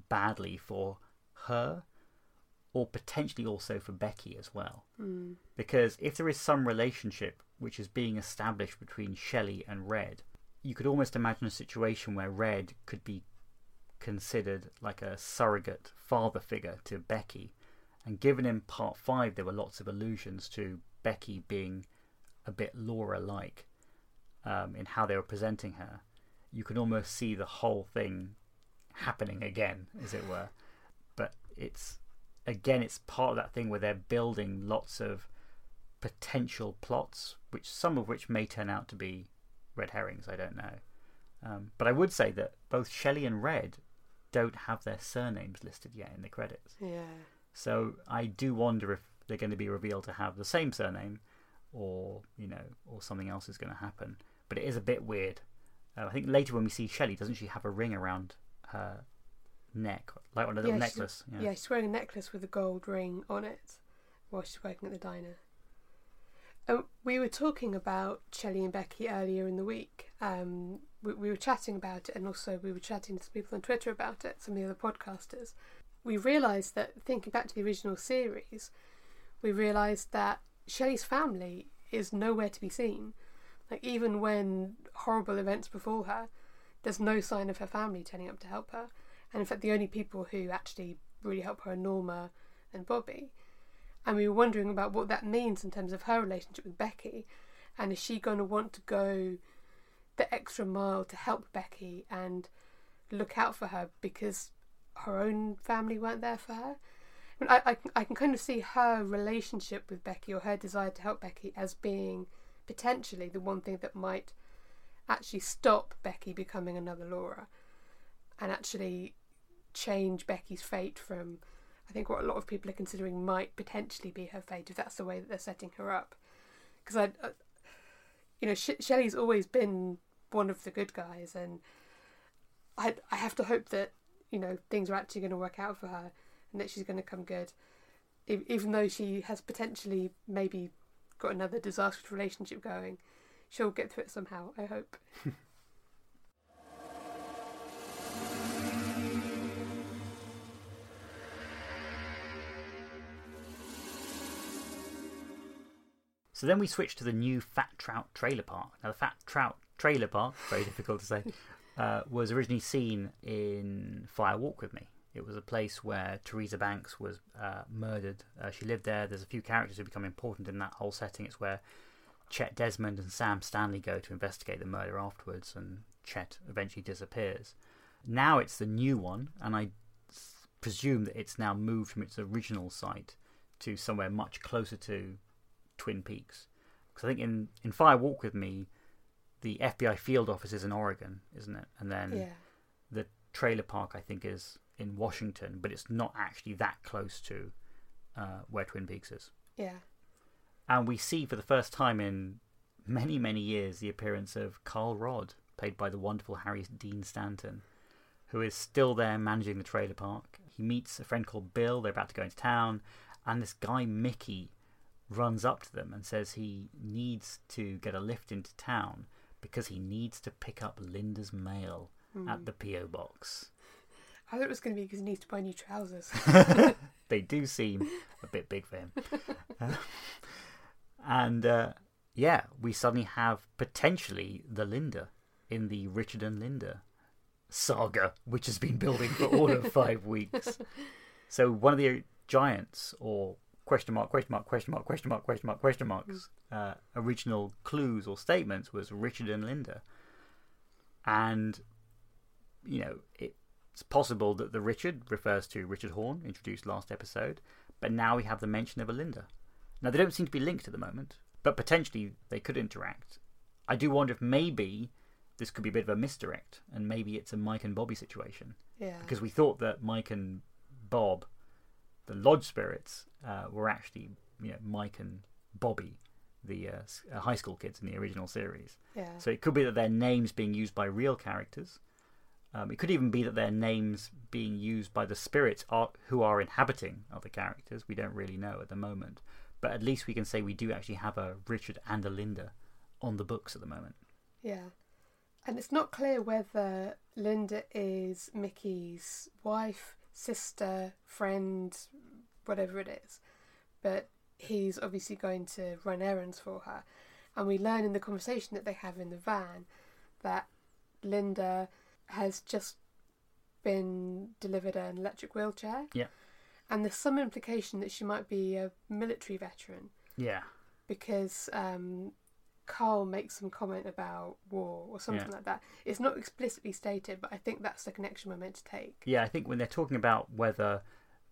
badly for her or potentially also for Becky as well. Hmm. Because if there is some relationship which is being established between Shelley and Red, you could almost imagine a situation where Red could be considered like a surrogate father figure to Becky. And given in part five, there were lots of allusions to Becky being a bit Laura like um, in how they were presenting her. You can almost see the whole thing happening again, as it were. But it's again, it's part of that thing where they're building lots of potential plots, which some of which may turn out to be red herrings. I don't know. Um, but I would say that both Shelley and Red don't have their surnames listed yet in the credits. Yeah. So I do wonder if they're going to be revealed to have the same surname, or you know, or something else is going to happen. But it is a bit weird. Uh, I think later when we see Shelley, doesn't she have a ring around her neck, like on a little Yeah, she's- necklace? Yeah. she's wearing a necklace with a gold ring on it while she's working at the diner. Um, we were talking about Shelley and Becky earlier in the week. Um, we, we were chatting about it, and also we were chatting to some people on Twitter about it, some of the other podcasters. We realised that, thinking back to the original series, we realised that Shelley's family is nowhere to be seen. Like even when horrible events befall her, there's no sign of her family turning up to help her. And in fact, the only people who actually really help her are Norma and Bobby. And we were wondering about what that means in terms of her relationship with Becky, and is she going to want to go the extra mile to help Becky and look out for her because her own family weren't there for her? I, mean, I, I, I can kind of see her relationship with Becky or her desire to help Becky as being potentially the one thing that might actually stop Becky becoming another Laura and actually change Becky's fate from I think what a lot of people are considering might potentially be her fate if that's the way that they're setting her up because I, I, you know Sh- Shelley's always been one of the good guys and I I have to hope that you know things are actually going to work out for her and that she's going to come good even though she has potentially maybe got another disastrous relationship going. She'll get through it somehow, I hope. So then we switch to the new Fat Trout Trailer Park. Now, the Fat Trout Trailer Park, very difficult to say, uh, was originally seen in Fire Walk with Me. It was a place where Teresa Banks was uh, murdered. Uh, she lived there. There's a few characters who become important in that whole setting. It's where Chet Desmond and Sam Stanley go to investigate the murder afterwards, and Chet eventually disappears. Now it's the new one, and I presume that it's now moved from its original site to somewhere much closer to Twin Peaks. Because I think in, in Fire Walk with Me, the FBI field office is in Oregon, isn't it? And then yeah. the trailer park, I think, is in Washington, but it's not actually that close to uh, where Twin Peaks is. Yeah. And we see for the first time in many, many years the appearance of Carl Rodd, played by the wonderful Harry Dean Stanton, who is still there managing the trailer park. He meets a friend called Bill, they're about to go into town, and this guy, Mickey, runs up to them and says he needs to get a lift into town because he needs to pick up Linda's mail Hmm. at the P.O. box. I thought it was going to be because he needs to buy new trousers. they do seem a bit big for him. Uh, and uh, yeah, we suddenly have potentially the Linda in the Richard and Linda saga, which has been building for all of five weeks. So one of the giants, or question mark, question mark, question mark, question mark, question mark, question marks, uh, original clues or statements was Richard and Linda. And, you know, it's possible that the Richard refers to Richard Horne, introduced last episode, but now we have the mention of a Linda. Now, they don't seem to be linked at the moment, but potentially they could interact. I do wonder if maybe this could be a bit of a misdirect, and maybe it's a Mike and Bobby situation. Yeah. Because we thought that Mike and Bob, the Lodge spirits, uh, were actually you know Mike and Bobby, the uh, high school kids in the original series. Yeah. So it could be that their names being used by real characters. Um, it could even be that their names being used by the spirits are, who are inhabiting other characters. We don't really know at the moment. But at least we can say we do actually have a Richard and a Linda on the books at the moment. Yeah. And it's not clear whether Linda is Mickey's wife, sister, friend, whatever it is. But he's obviously going to run errands for her. And we learn in the conversation that they have in the van that Linda has just been delivered an electric wheelchair. Yeah. And there's some implication that she might be a military veteran Yeah. because um, Carl makes some comment about war or something Yeah. like that. It's not explicitly stated, but I think that's the connection we're meant to take. Yeah, I think when they're talking about whether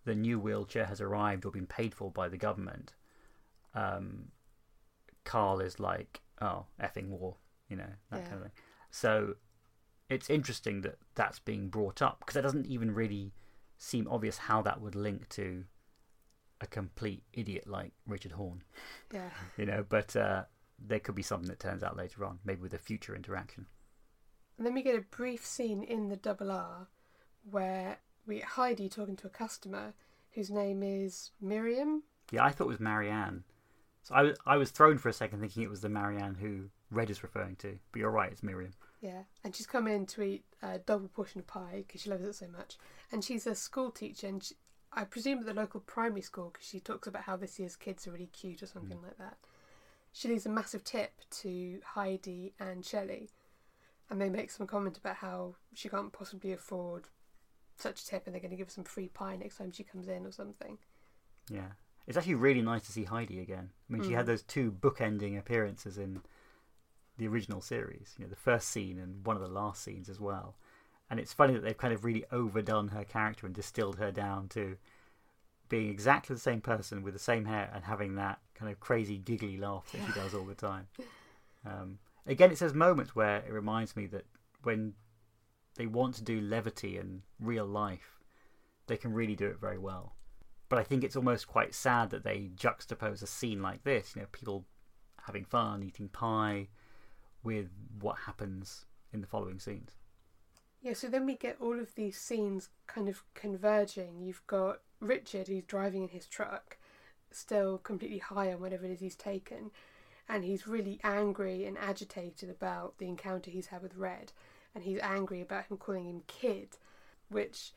the new wheelchair has arrived or been paid for by the government, um, Carl is like, oh, effing war, you know, that Yeah. kind of thing. So it's interesting that that's being brought up because it doesn't even really seem obvious how that would link to a complete idiot like Richard Horne, Yeah. you know, but uh, there could be something that turns out later on, maybe with a future interaction. And then we get a brief scene in the double R where we get Heidi talking to a customer whose name is Miriam. Yeah, I thought it was Marianne. So I, was- I was thrown for a second thinking it was the Marianne who Red is referring to. But you're right, it's Miriam. Yeah, and she's come in to eat a double portion of pie because she loves it so much. And she's a school teacher, and she, I presume at the local primary school because she talks about how this year's kids are really cute or something hmm. like that. She leaves a massive tip to Heidi and Shelley, and they make some comment about how she can't possibly afford such a tip, and they're going to give her some free pie next time she comes in or something. Yeah. It's actually really nice to see Heidi again. I mean, she had Mm. those two bookending appearances in the original series. You know, the first scene and one of the last scenes as well. And it's funny that they've kind of really overdone her character and distilled her down to being exactly the same person with the same hair and having that kind of crazy giggly laugh that she does all the time. Um, again, it says moments where it reminds me that when they want to do levity and real life, they can really do it very well. But I think it's almost quite sad that they juxtapose a scene like this, you know, people having fun, eating pie, with what happens in the following scenes. Yeah, so then we get all of these scenes kind of converging. You've got Richard, who's driving in his truck, still completely high on whatever it is he's taken, and he's really angry and agitated about the encounter he's had with Red, and he's angry about him calling him kid, which,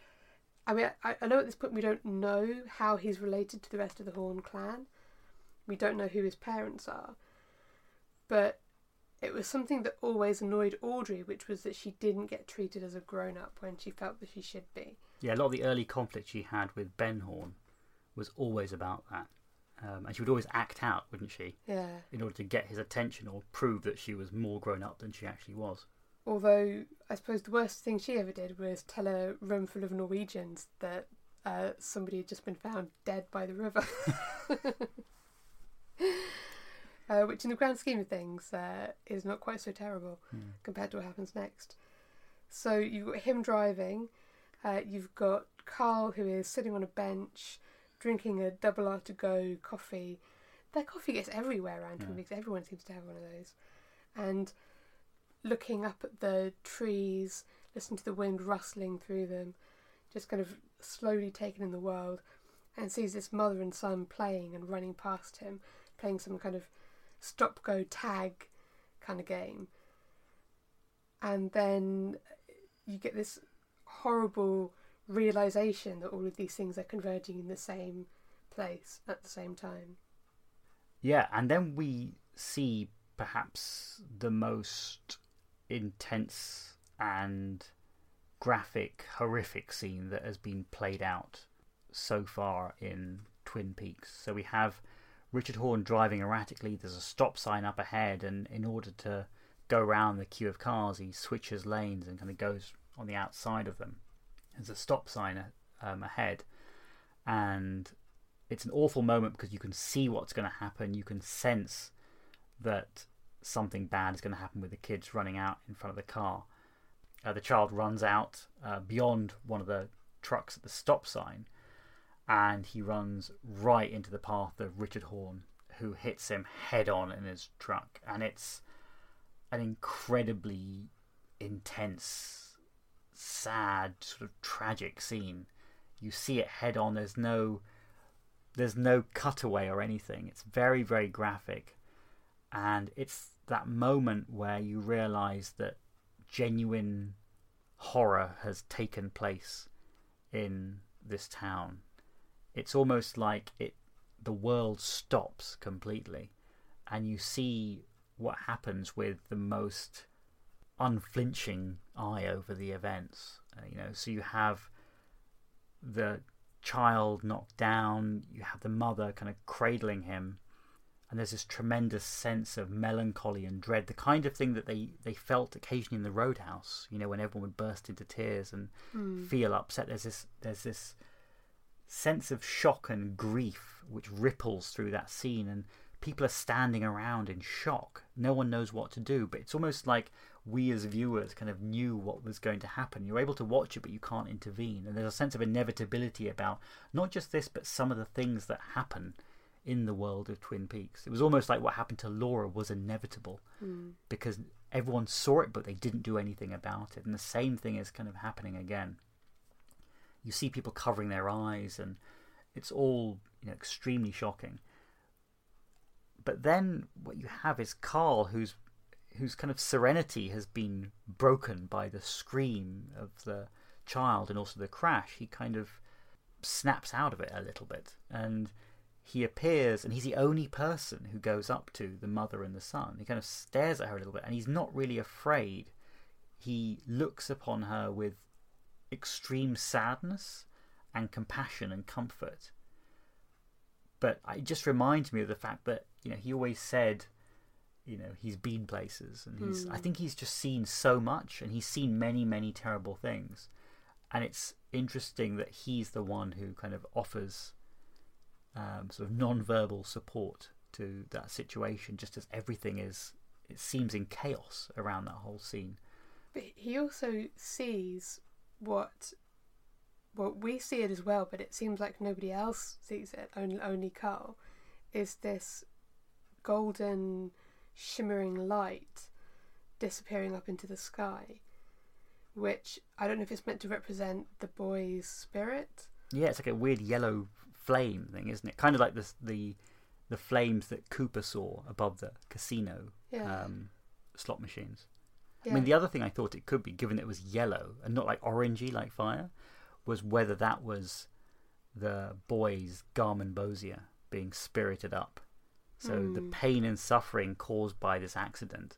I mean, I, I know at this point we don't know how he's related to the rest of the Horne clan. We don't know who his parents are, but it was something that always annoyed Audrey, which was that she didn't get treated as a grown up when she felt that she should be. Yeah, a lot of the early conflict she had with Ben Horne was always about that. Um, and she would always act out, wouldn't she, Yeah. in order to get his attention or prove that she was more grown up than she actually was. Although I suppose the worst thing she ever did was tell a room full of Norwegians that uh, somebody had just been found dead by the river. uh, which, in the grand scheme of things, uh, is not quite so terrible Hmm. compared to what happens next. So you've got him driving. Uh, you've got Carl, who is sitting on a bench, drinking a double R to go coffee. Their coffee gets everywhere around him Yeah. because everyone seems to have one of those. And looking up at the trees, listening to the wind rustling through them, just kind of slowly taking in the world, and sees this mother and son playing and running past him, playing some kind of stop go tag kind of game. And then you get this horrible realization that all of these things are converging in the same place at the same time. Yeah, and then we see perhaps the most intense and graphic, horrific scene that has been played out so far in Twin Peaks. So we have Richard Horne driving erratically, there's a stop sign up ahead, and in order to go around the queue of cars, he switches lanes and kind of goes on the outside of them. There's a stop sign um, ahead, and it's an awful moment because you can see what's going to happen. You can sense that something bad is going to happen with the kids running out in front of the car. Uh, the child runs out uh, beyond one of the trucks at the stop sign, and he runs right into the path of Richard Horne, who hits him head on in his truck. And it's an incredibly intense, sad, sort of tragic scene. You see it head on. There's no there's no cutaway or anything. It's very, very graphic. And it's that moment where you realize that genuine horror has taken place in this town. It's almost like it the world stops completely and you see what happens with the most unflinching eye over the events. Uh, you know, so you have the child knocked down, you have the mother kind of cradling him, and there's this tremendous sense of melancholy and dread, the kind of thing that they, they felt occasionally in the roadhouse, you know, when everyone would burst into tears and feel upset. There's this there's this sense of shock and grief which ripples through that scene and people are standing around in shock. No one knows what to do, but it's almost like we as viewers kind of knew what was going to happen. You're able to watch it, but you can't intervene. And there's a sense of inevitability about not just this, but some of the things that happen in the world of Twin Peaks. It was almost like what happened to Laura was inevitable mm. because everyone saw it, but they didn't do anything about it. And the same thing is kind of happening again. You see people covering their eyes, and it's all you know extremely shocking. But then what you have is Carl, whose whose kind of serenity has been broken by the scream of the child and also the crash. He kind of snaps out of it a little bit, and he appears and he's the only person who goes up to the mother and the son. He kind of stares at her a little bit and he's not really afraid. He looks upon her with extreme sadness and compassion and comfort. But it just reminds me of the fact that, you know, he always said, you know, he's been places and he's I think he's just seen so much and he's seen many, many terrible things. And it's interesting that he's the one who kind of offers um, sort of non-verbal support to that situation, just as everything is. It seems in chaos around that whole scene. But he also sees what. Well, we see it as well, but it seems like nobody else sees it. Only, only Carl. Is this golden, shimmering light disappearing up into the sky? Which I don't know if it's meant to represent the boy's spirit. Yeah, it's like a weird yellow flame thing, isn't it? Kind of like the the the flames that Cooper saw above the casino Yeah. um, slot machines. yeah. I mean, the other thing I thought it could be, given it was yellow and not like orangey like fire, was whether that was the boy's garmonbozia being spirited up. So the Hmm. pain and suffering caused by this accident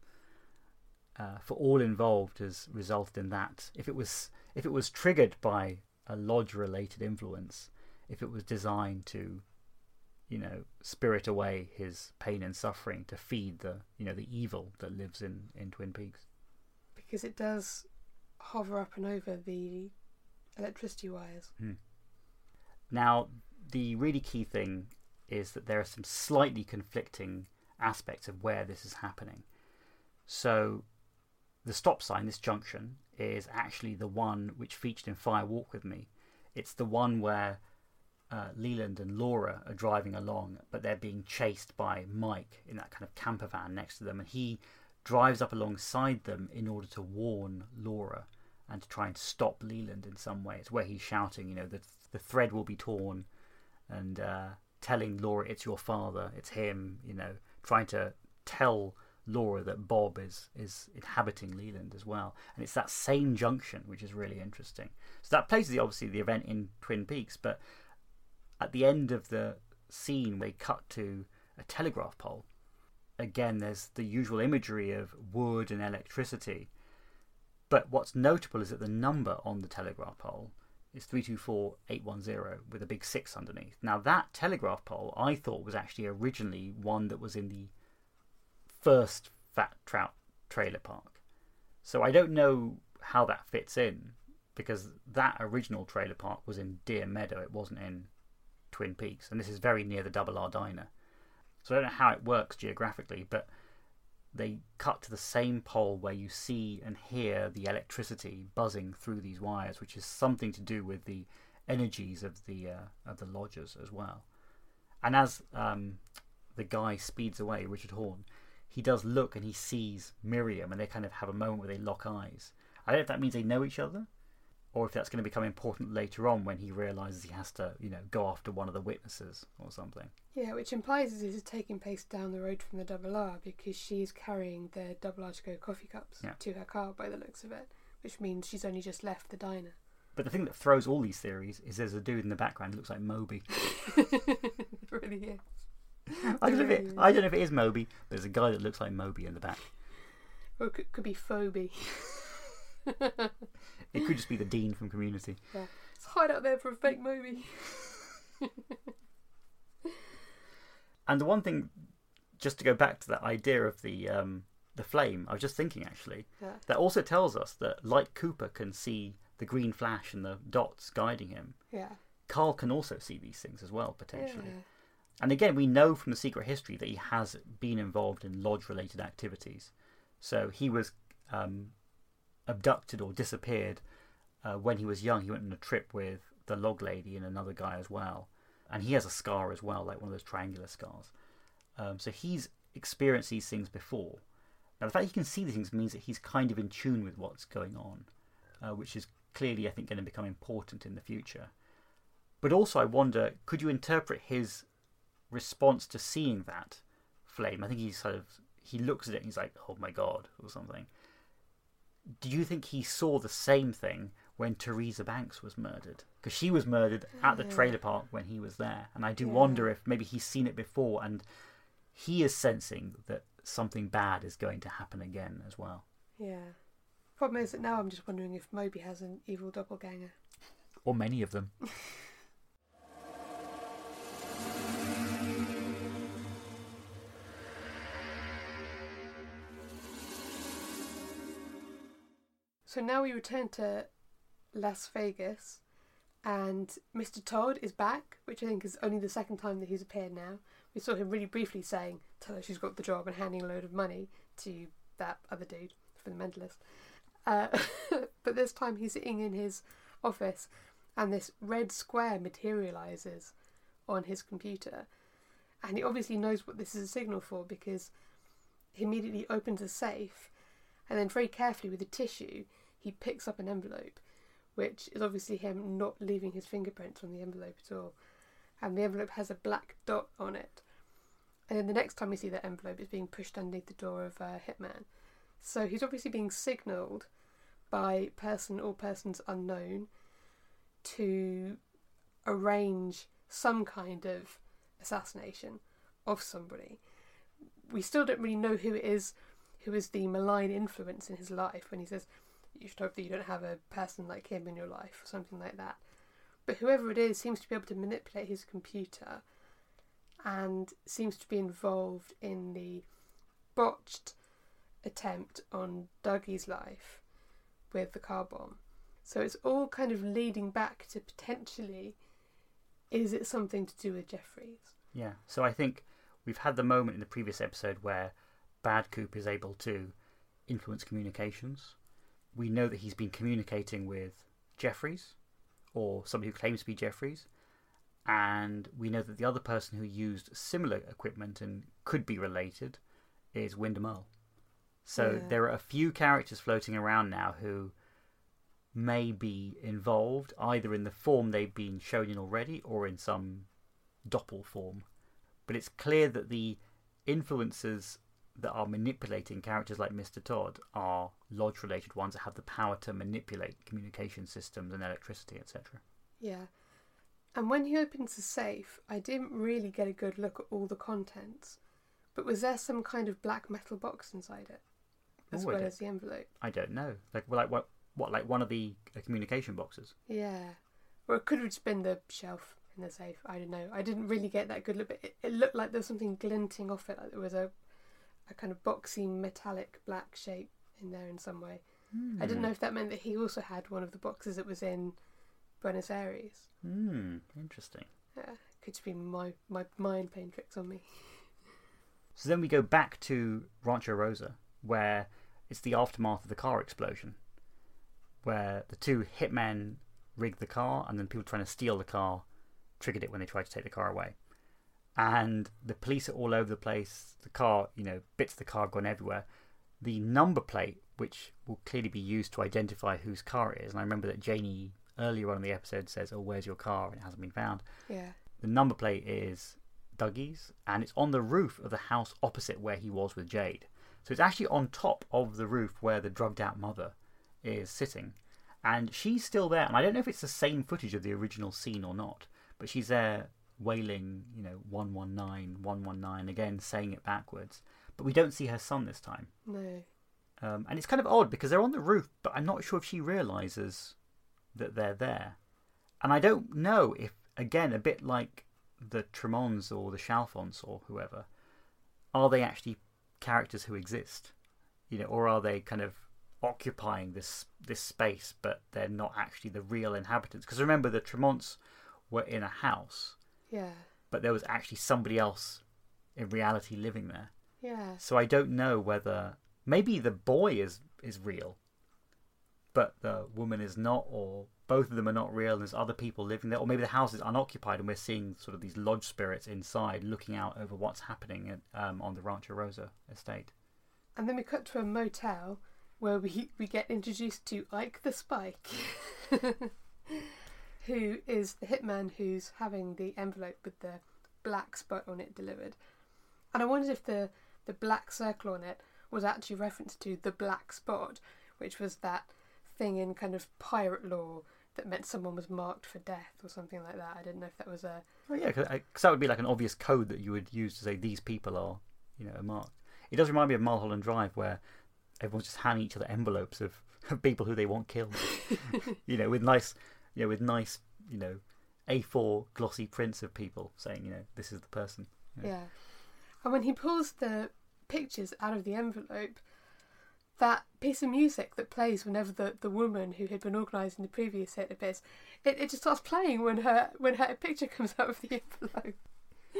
uh, for all involved has resulted in that. If it was if it was triggered by a lodge related influence, if it was designed to, you know, spirit away his pain and suffering to feed the you know the evil that lives in in Twin Peaks. because it does hover up and over the electricity wires. Now, the really key thing is that there are some slightly conflicting aspects of where this is happening. So, the stop sign, this junction, is actually the one which featured in Fire Walk with Me. It's the one where uh, Leland and Laura are driving along, but they're being chased by Mike in that kind of camper van next to them, and he drives up alongside them in order to warn Laura and to try and stop Leland in some way. It's where he's shouting, you know, the the thread will be torn, and uh, telling Laura it's your father, it's him, you know, trying to tell Laura that Bob is is inhabiting Leland as well, and it's that same junction which is really interesting. So that places obviously the event in Twin Peaks, but at the end of the scene, they cut to a telegraph pole. Again, there's the usual imagery of wood and electricity. But what's notable is that the number on the telegraph pole is 324810 with a big 6 underneath. Now, that telegraph pole I thought was actually originally one that was in the first Fat Trout trailer park. So I don't know how that fits in because that original trailer park was in Deer Meadow, it wasn't in Twin Peaks, and this is very near the Double R Diner. So I don't know how it works geographically, but they cut to the same pole where you see and hear the electricity buzzing through these wires, which is something to do with the energies of the uh, of the lodgers as well. And as um, the guy speeds away, Richard Horne, he does look and he sees Miriam, and they kind of have a moment where they lock eyes. I don't know if that means they know each other, or if that's going to become important later on when he realizes he has to, you know, go after one of the witnesses or something. Yeah, which implies this is taking place down the road from the Double R because she's carrying the Double R to go coffee cups Yeah. to her car by the looks of it, which means she's only just left the diner. But the thing that throws all these theories is there's a dude in the background who looks like Moby. it really is. I don't, know if it, is. I don't know if it is Moby, but there's a guy that looks like Moby in the back. Or it could, could be Phoebe. It could just be the dean from Community. Let's hide out there for a fake movie. And the one thing, just to go back to that idea of the um, the flame, I was just thinking actually Yeah. that also tells us that like Cooper can see the green flash and the dots guiding him. Yeah. Carl can also see these things as well potentially. Yeah. And again, we know from the secret history that he has been involved in lodge related activities. So he was um, abducted or disappeared uh, when he was young. He went on a trip with the log lady and another guy as well. And he has a scar as well, like one of those triangular scars. Um, so he's experienced these things before. Now, the fact he can see these things means that he's kind of in tune with what's going on, uh, which is clearly, I think, going to become important in the future. But also, I wonder could you interpret his response to seeing that flame? I think he sort of he looks at it and he's like, "Oh my god," or something. Do you think he saw the same thing when Teresa Banks was murdered. Because she was murdered at the trailer park when he was there. And I do Yeah. wonder if maybe he's seen it before and he is sensing that something bad is going to happen again as well. Yeah. Problem is that now I'm just wondering if Moby has an evil doppelganger. Or many of them. So now we return to Las Vegas, and Mr. Todd is back, which I think is only the second time that he's appeared now. We saw him really briefly saying, "Tell her she's got the job," and handing a load of money to that other dude for the mentalist. Uh, but this time he's sitting in his office, and this red square materializes on his computer, and he obviously knows what this is a signal for because he immediately opens a safe, and then very carefully with a tissue he picks up an envelope, which is obviously him not leaving his fingerprints on the envelope at all. And the envelope has a black dot on it. And then the next time we see that envelope, it's being pushed underneath the door of uh, Hitman. So he's obviously being signalled by person or persons unknown to arrange some kind of assassination of somebody. We still don't really know who it is who is the malign influence in his life when he says, You should hope that you don't have a person like him in your life, or something like that. But whoever it is seems to be able to manipulate his computer and seems to be involved in the botched attempt on Dougie's life with the car bomb. So it's all kind of leading back to potentially is it something to do with Jeffries? Yeah. So I think we've had the moment in the previous episode where Bad Coop is able to influence communications. We know that he's been communicating with Jeffries, or somebody who claims to be Jeffries, and we know that the other person who used similar equipment and could be related is Windom Earle. So Yeah. there are a few characters floating around now who may be involved either in the form they've been shown in already or in some doppel form. But it's clear that the influences that are manipulating characters like Mr. Todd are lodge related ones that have the power to manipulate communication systems and electricity, etc. Yeah. And when he opens the safe, I didn't really get a good look at all the contents. But was there some kind of black metal box inside it? As Ooh, well as the envelope? I don't know. Like, well, like what? What? Like one of the uh, communication boxes? Yeah. Or it could have just been the shelf in the safe. I don't know. I didn't really get that good look, but it, it looked like there was something glinting off it. Like there was a, a kind of boxy metallic black shape in there in some way. I didn't know if that meant that he also had one of the boxes that was in Buenos Aires. Hmm. Interesting. Yeah, could just be my, my mind playing tricks on me. So then we go back to Rancho Rosa, where it's the aftermath of the car explosion, where the two hitmen rigged the car, and then people trying to steal the car triggered it when they tried to take the car away. And the police are all over the place. The car, you know, bits of the car gone everywhere. The number plate, which will clearly be used to identify whose car it is, and I remember that Janie earlier on in the episode says, "Oh, where's your car?" and it hasn't been found. Yeah. The number plate is Dougie's, and it's on the roof of the house opposite where he was with Jade. So it's actually on top of the roof where the drugged out mother is sitting. And she's still there, and I don't know if it's the same footage of the original scene or not, but she's there wailing, you know, 119, 119 again, saying it backwards. But we don't see her son this time. No. Um, and it's kind of odd because they're on the roof, but I'm not sure if she realizes that they're there. And I don't know if, again, a bit like the Tremonds or the Chalfonts or whoever, are they actually characters who exist? You know, or are they kind of occupying this this space, but they're not actually the real inhabitants? Because remember, the Tremonds were in a house, Yeah. but there was actually somebody else in reality living there. Yeah. So I don't know whether maybe the boy is is real, but the woman is not, or both of them are not real. And there's other people living there, or maybe the house is unoccupied, and we're seeing sort of these lodge spirits inside, looking out over what's happening at, um, on the Rancho Rosa estate. And then we cut to a motel where we we get introduced to Ike the Spike, who is the hitman who's having the envelope with the black spot on it delivered. And I wondered if the the black circle on it was actually reference to the black spot, which was that thing in kind of pirate law that meant someone was marked for death or something like that. I didn't know if that was a. Oh yeah, because that would be like an obvious code that you would use to say these people are, you know, marked. It does remind me of Mulholland Drive, where everyone's just handing each other envelopes of, of people who they want killed. you know, with nice, you know, with nice, you know, A4 glossy prints of people saying, you know, this is the person. Yeah. yeah. And when he pulls the pictures out of the envelope, that piece of music that plays whenever the, the woman who had been organising the previous hit appears, it, it just starts playing when her when her picture comes out of the envelope.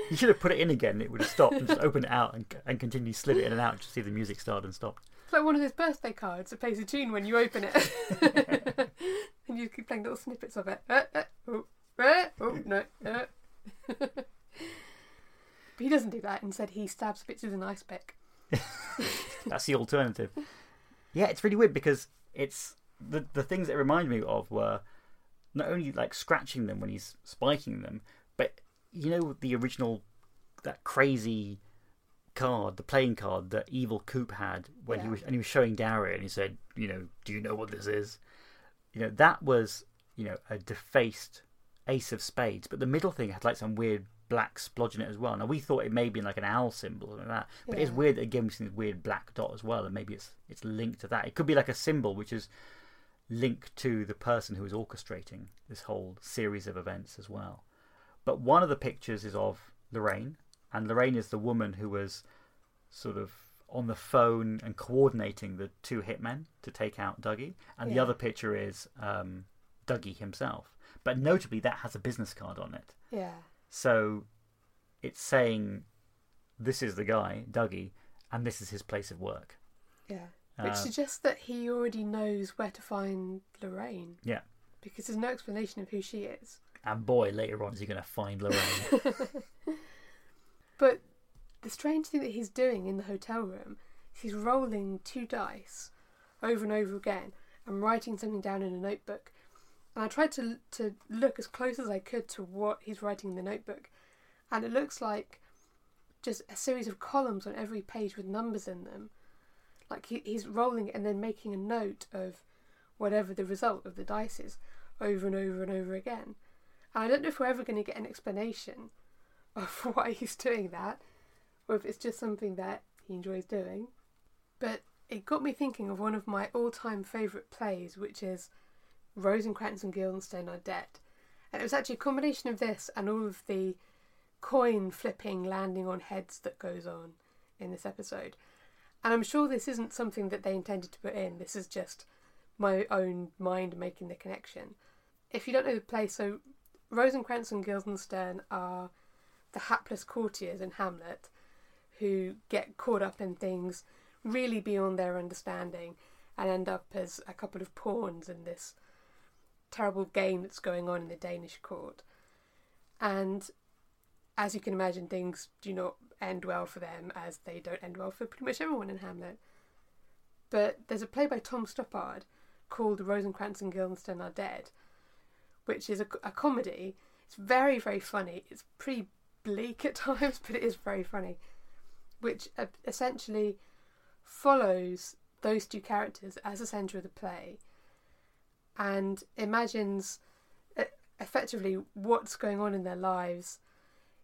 You should have put it in again. It would have stopped and just opened it out and, and continue slid it in and out to see the music start and stop. It's like one of those birthday cards that plays a tune when you open it, and you keep playing little snippets of it. Uh, uh, oh, uh, oh no. Uh. but he doesn't do that. Instead, he stabs bits with an ice pick. That's the alternative. Yeah, it's really weird because it's the the things it reminded me of were not only like scratching them when he's spiking them, but you know the original that crazy card, the playing card that Evil Coop had when yeah. he was and he was showing Darya and he said, you know, do you know what this is? You know, that was, you know, a defaced ace of spades, but the middle thing had like some weird black splodge in it as well. Now we thought it may be like an owl symbol or like that, but yeah. it's weird. Again, we've seen this weird black dot as well, and maybe it's it's linked to that. It could be like a symbol which is linked to the person who is orchestrating this whole series of events as well. But one of the pictures is of Lorraine, and Lorraine is the woman who was sort of on the phone and coordinating the two hitmen to take out Dougie, and yeah. the other picture is um, Dougie himself. But notably, that has a business card on it. Yeah. So it's saying this is the guy, Dougie, and this is his place of work. Yeah. Which uh, suggests that he already knows where to find Lorraine. Yeah. Because there's no explanation of who she is. And boy, later on is he going to find Lorraine. but the strange thing that he's doing in the hotel room is he's rolling two dice over and over again and writing something down in a notebook and I tried to to look as close as I could to what he's writing in the notebook, and it looks like just a series of columns on every page with numbers in them. Like he, he's rolling and then making a note of whatever the result of the dice is over and over and over again. And I don't know if we're ever going to get an explanation of why he's doing that, or if it's just something that he enjoys doing. But it got me thinking of one of my all time favourite plays, which is Rosencrantz and Guildenstern are dead. And it was actually a combination of this and all of the coin flipping, landing on heads that goes on in this episode. And I'm sure this isn't something that they intended to put in. This is just my own mind making the connection. If you don't know the play, so Rosencrantz and Guildenstern are the hapless courtiers in Hamlet who get caught up in things really beyond their understanding and end up as a couple of pawns in this terrible game that's going on in the Danish court. And as you can imagine, things do not end well for them, as they don't end well for pretty much everyone in Hamlet. But there's a play by Tom Stoppard called Rosencrantz and Guildenstern Are Dead, which is a, a comedy. It's very, very funny. It's pretty bleak at times, but it is very funny, which uh, essentially follows those two characters as the centre of the play and imagines effectively what's going on in their lives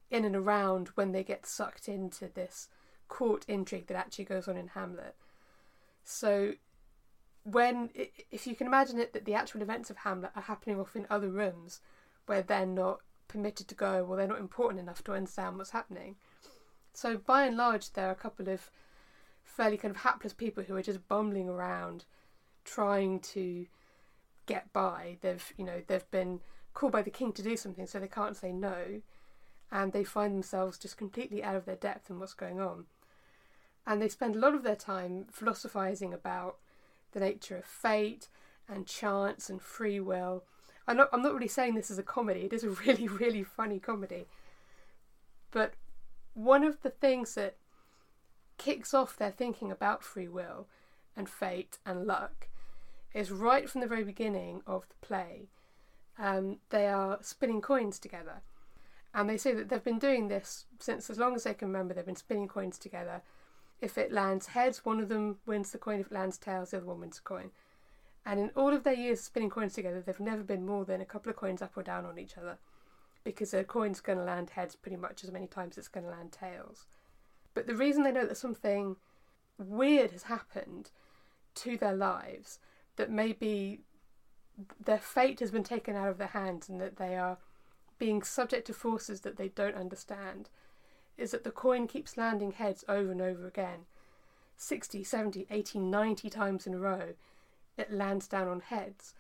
in and around when they get sucked into this court intrigue that actually goes on in Hamlet. So, when, if you can imagine it, that the actual events of Hamlet are happening off in other rooms where they're not permitted to go or they're not important enough to understand what's happening. So, by and large, there are a couple of fairly kind of hapless people who are just bumbling around trying to get by. They've you know they've been called by the king to do something, so they can't say no, and they find themselves just completely out of their depth in what's going on. And they spend a lot of their time philosophizing about the nature of fate and chance and free will. I'm not, I'm not really saying this is a comedy, it is a really, really funny comedy. But one of the things that kicks off their thinking about free will and fate and luck is right from the very beginning of the play. Um, they are spinning coins together. And they say that they've been doing this since as long as they can remember, they've been spinning coins together. If it lands heads, one of them wins the coin. If it lands tails, the other one wins the coin. And in all of their years spinning coins together, they've never been more than a couple of coins up or down on each other. Because a coin's going to land heads pretty much as many times as it's going to land tails. But the reason they know that something weird has happened to their lives, that maybe their fate has been taken out of their hands and that they are being subject to forces that they don't understand, is that the coin keeps landing heads over and over again 60, 70, 80, 90 times in a row it lands down on heads.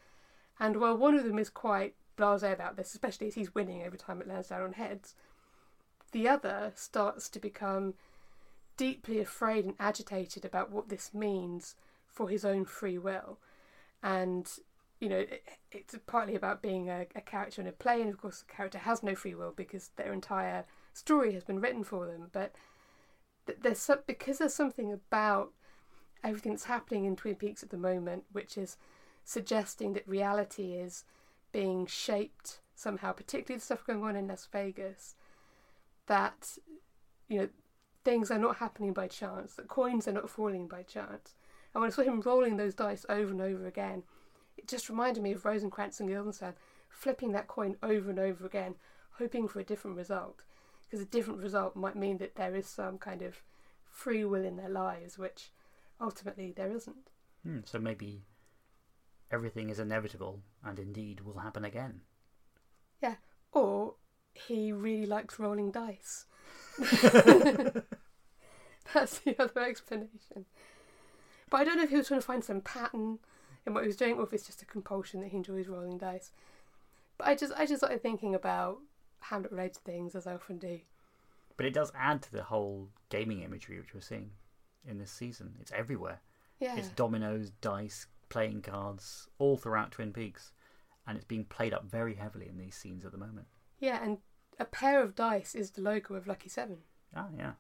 And while one of them is quite blasé about this, especially as he's winning every time it lands down on heads, the other starts to become deeply afraid and agitated about what this means for his own free will. And, you know, it, it's partly about being a, a character in a play, and of course, the character has no free will because their entire story has been written for them. But there's some, because there's something about everything that's happening in Twin Peaks at the moment, which is suggesting that reality is being shaped somehow, particularly the stuff going on in Las Vegas, that you know things are not happening by chance, that coins are not falling by chance. And when I saw him rolling those dice over and over again, it just reminded me of Rosencrantz and Guildenstern flipping that coin over and over again, hoping for a different result. Because a different result might mean that there is some kind of free will in their lives, which ultimately there isn't. Hmm, so maybe everything is inevitable and indeed will happen again. Yeah, or he really likes rolling dice. That's the other explanation. But I don't know if he was trying to find some pattern in what he was doing, or if it's just a compulsion that he enjoys rolling dice. But I just, I just started thinking about Hamlet-related things as I often do. But it does add to the whole gaming imagery which we're seeing in this season. It's everywhere. Yeah. It's dominoes, dice, playing cards, all throughout Twin Peaks, and it's being played up very heavily in these scenes at the moment. Yeah, and a pair of dice is the logo of Lucky Seven. Ah, yeah.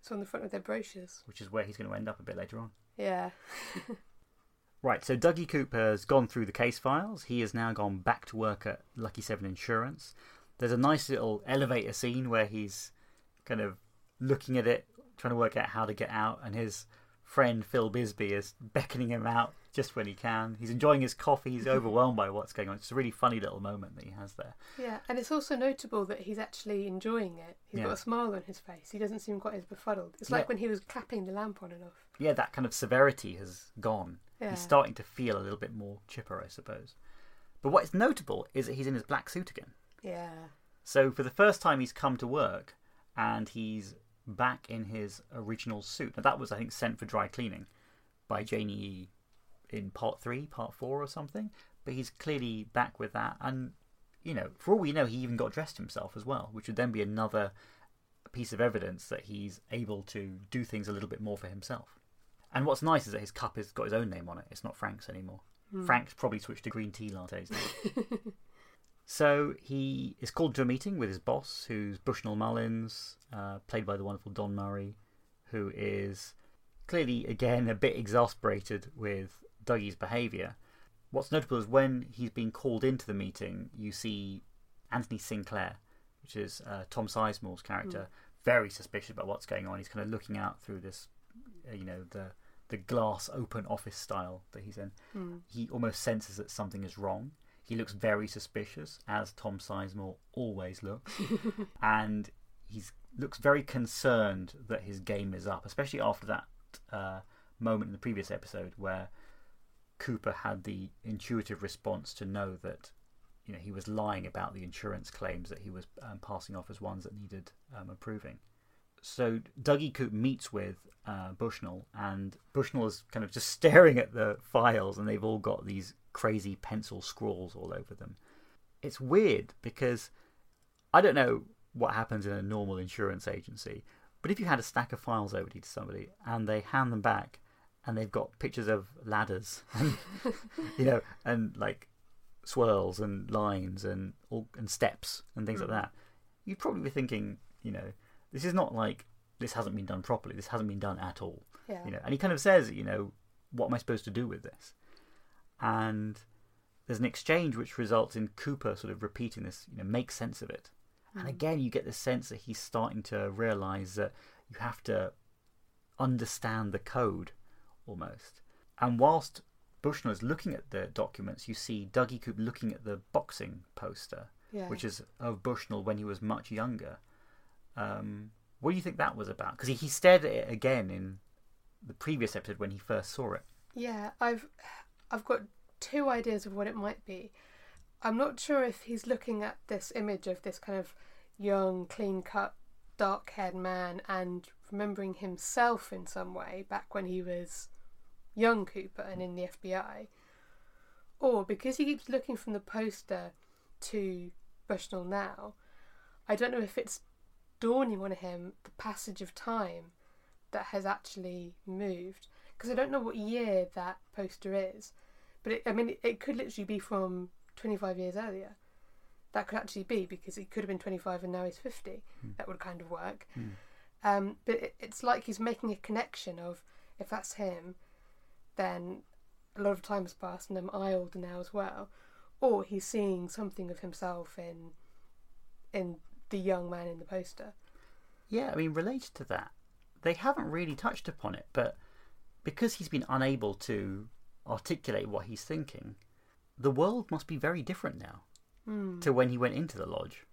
It's on the front of their brochures. Which is where he's going to end up a bit later on. Yeah. right, so Dougie Cooper has gone through the case files. He has now gone back to work at Lucky Seven Insurance. There's a nice little elevator scene where he's kind of looking at it, trying to work out how to get out, and his friend Phil Bisby is beckoning him out just when he can. He's enjoying his coffee. He's overwhelmed by what's going on. It's a really funny little moment that he has there. Yeah, and it's also notable that he's actually enjoying it. He's Yeah. got a smile on his face. He doesn't seem quite as befuddled. It's like Yeah. when he was clapping the lamp on and off. Yeah, that kind of severity has gone. Yeah. He's starting to feel a little bit more chipper, I suppose. But what is notable is that he's in his black suit again. Yeah. So for the first time, he's come to work and he's back in his original suit. Now that was, I think, sent for dry cleaning by Janie in part three, part four, or something. But he's clearly back with that, and you know, for all we know, he even got dressed himself as well, which would then be another piece of evidence that he's able to do things a little bit more for himself. And what's nice is that his cup has got his own name on it. It's not Frank's anymore. Hmm. Frank's probably switched to green tea lattes now. So he is called to a meeting with his boss, who's Bushnell Mullins, uh, played by the wonderful Don Murray, who is clearly, again, a bit exasperated with Dougie's behaviour. What's notable is when he's being called into the meeting, you see Anthony Sinclair, which is uh, Tom Sizemore's character, very suspicious about what's going on. He's kind of looking out through this, uh, you know, the the glass open office style that he's in. He almost senses that something is wrong. He looks very suspicious, as Tom Sizemore always looks, and he looks very concerned that his game is up, especially after that uh, moment in the previous episode where Cooper had the intuitive response to know that you know he was lying about the insurance claims that he was um, passing off as ones that needed um, approving. So Dougie Coop meets with uh, Bushnell, and Bushnell is kind of just staring at the files, and they've all got these crazy pencil scrawls all over them. It's weird because I don't know what happens in a normal insurance agency, but if you had a stack of files over to somebody and they hand them back and they've got pictures of ladders and you know and like swirls and lines and all, and steps and things like hmm. that, you'd probably be thinking, you know, this is not like this hasn't been done properly. This hasn't been done at all. Yeah. You know, and he kind of says, you know, what am I supposed to do with this? And there's an exchange which results in Cooper sort of repeating this, you know, make sense of it. And again, you get the sense that he's starting to realize that you have to understand the code almost. And whilst Bushnell is looking at the documents, you see Dougie Coop looking at the boxing poster, Yeah. which is of Bushnell when he was much younger. Um, what do you think that was about? Because he, he stared at it again in the previous episode when he first saw it. Yeah, I've I've got two ideas of what it might be. I'm not sure if he's looking at this image of this kind of young, clean cut, dark haired man and remembering himself in some way back when he was young Cooper and in the FBI. Or because he keeps looking from the poster to Bushnell now, I don't know if it's dawning on him the passage of time that has actually moved because I don't know what year that poster is, but it, I mean it, it could literally be from 25 years earlier. That could actually be because he could have been 25 and now he's 50. That would kind of work. Um, but it, it's like he's making a connection of if that's him, then a lot of time has passed and I'm I older now as well, or he's seeing something of himself in in the young man in the poster. Yeah, I mean, related to that, they haven't really touched upon it, but because he's been unable to articulate what he's thinking, the world must be very different now Hmm. to when he went into the lodge.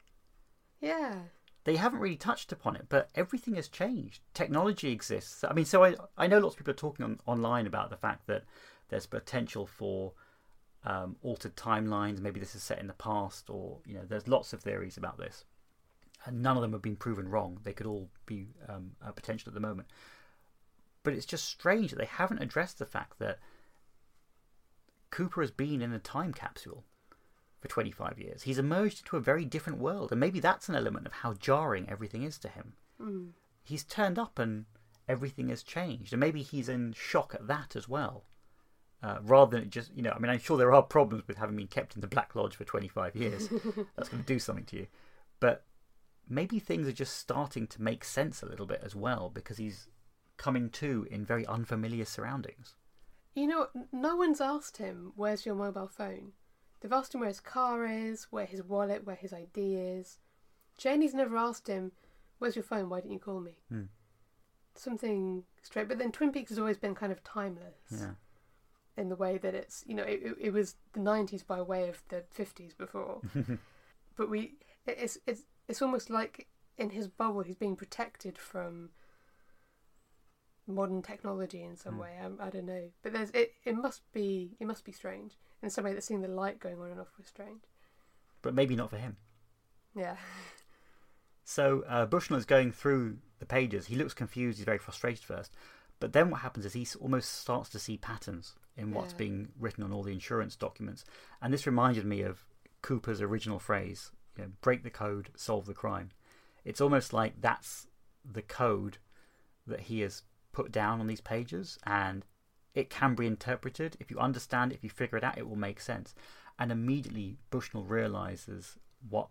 Yeah. They haven't really touched upon it, but everything has changed. Technology exists. I mean, so I, I know lots of people are talking on, online about the fact that there's potential for um, altered timelines. Maybe this is set in the past, or you know, there's lots of theories about this, and none of them have been proven wrong. They could all be um, a potential at the moment. But it's just strange that they haven't addressed the fact that Cooper has been in a time capsule for 25 years. He's emerged into a very different world, and maybe that's an element of how jarring everything is to him. Hmm. He's turned up and everything has changed, and maybe he's in shock at that as well. Uh, rather than it just, you know, I mean, I'm sure there are problems with having been kept in the Black Lodge for 25 years. That's going to do something to you. But maybe things are just starting to make sense a little bit as well because he's coming to in very unfamiliar surroundings. You know, no one's asked him, where's your mobile phone? They've asked him where his car is, where his wallet, where his ID is. Janie's never asked him, where's your phone? Why didn't you call me? Hmm. Something straight. But then Twin Peaks has always been kind of timeless Yeah. in the way that it's, you know, it, it, it was the 90s by way of the 50s before. but we, it's, it's, it's almost like in his bubble he's being protected from modern technology in some Mm. way. I, I don't know, but there's it. It must be it must be strange in some way that seeing the light going on and off was strange. But maybe not for him. Yeah, So uh, Bushnell is going through the pages. He looks confused. He's very frustrated first. But then what happens is he almost starts to see patterns in what's Yeah. being written on all the insurance documents. And this reminded me of Cooper's original phrase, you know, break the code, solve the crime. It's almost like that's the code that he has put down on these pages and it can be interpreted. If you understand it, if you figure it out, it will make sense. And immediately Bushnell realizes what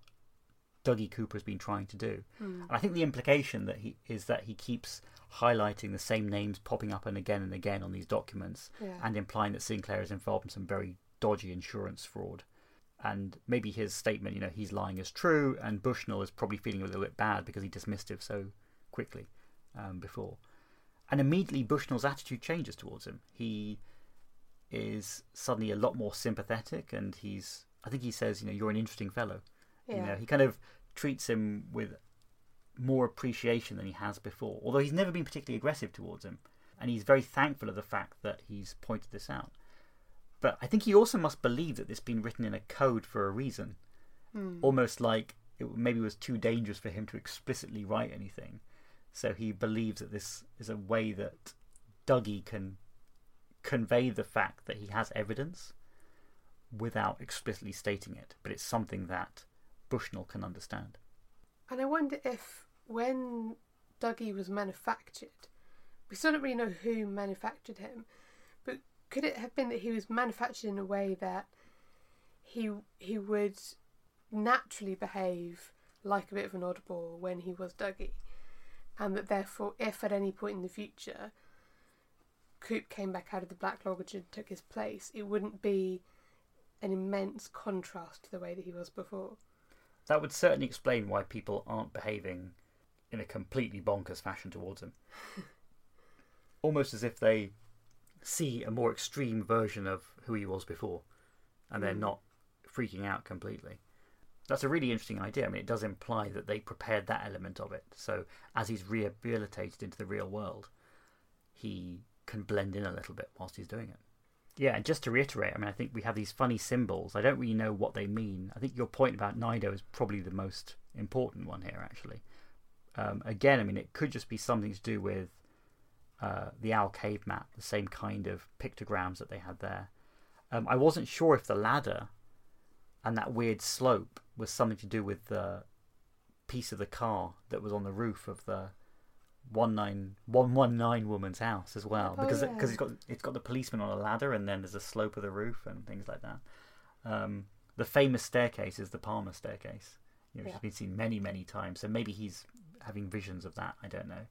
Dougie Cooper has been trying to do. Hmm. And I think the implication that he is that he keeps highlighting the same names popping up and again and again on these documents yeah, and implying that Sinclair is involved in some very dodgy insurance fraud. And maybe his statement, you know, he's lying is true, and Bushnell is probably feeling a little bit bad because he dismissed it so quickly um, before. And immediately Bushnell's attitude changes towards him. He is suddenly a lot more sympathetic, and he's, I think he says, you know, you're an interesting fellow. yeah. You know, he kind of treats him with more appreciation than he has before. Although he's never been particularly aggressive towards him, and he's very thankful of the fact that he's pointed this out. But I think he also must believe that this has been written in a code for a reason, Hmm. almost like it maybe was too dangerous for him to explicitly write anything. So he believes that this is a way that Dougie can convey the fact that he has evidence without explicitly stating it, but it's something that Bushnell can understand. And I wonder if when Dougie was manufactured, we still don't really know who manufactured him, but could it have been that he was manufactured in a way that he he would naturally behave like a bit of an oddball when he was Dougie, and that therefore, if at any point in the future Coop came back out of the Black Lodge and took his place, it wouldn't be an immense contrast to the way that he was before. That would certainly explain why people aren't behaving in a completely bonkers fashion towards him. Almost as if they see a more extreme version of who he was before, and they're Mm. not freaking out completely. That's a really interesting idea. I mean, it does imply that they prepared that element of it. So as he's rehabilitated into the real world, he can blend in a little bit whilst he's doing it. Yeah, and just to reiterate, I mean, I think we have these funny symbols. I don't really know what they mean. I think your point about Naido is probably the most important one here, actually. Um, again, I mean, it could just be something to do with uh, the Owl Cave map, the same kind of pictograms that they had there. Um, I wasn't sure if the ladder and that weird slope was something to do with the piece of the car that was on the roof of the one nine one one nine woman's house as well, Oh, because yeah. because it's got it's got the policeman on a ladder and then there's a slope of the roof and things like that. Um, the famous staircase is the Palmer staircase, you know, which Yeah. has been seen many many times. So maybe he's having visions of that. I don't know.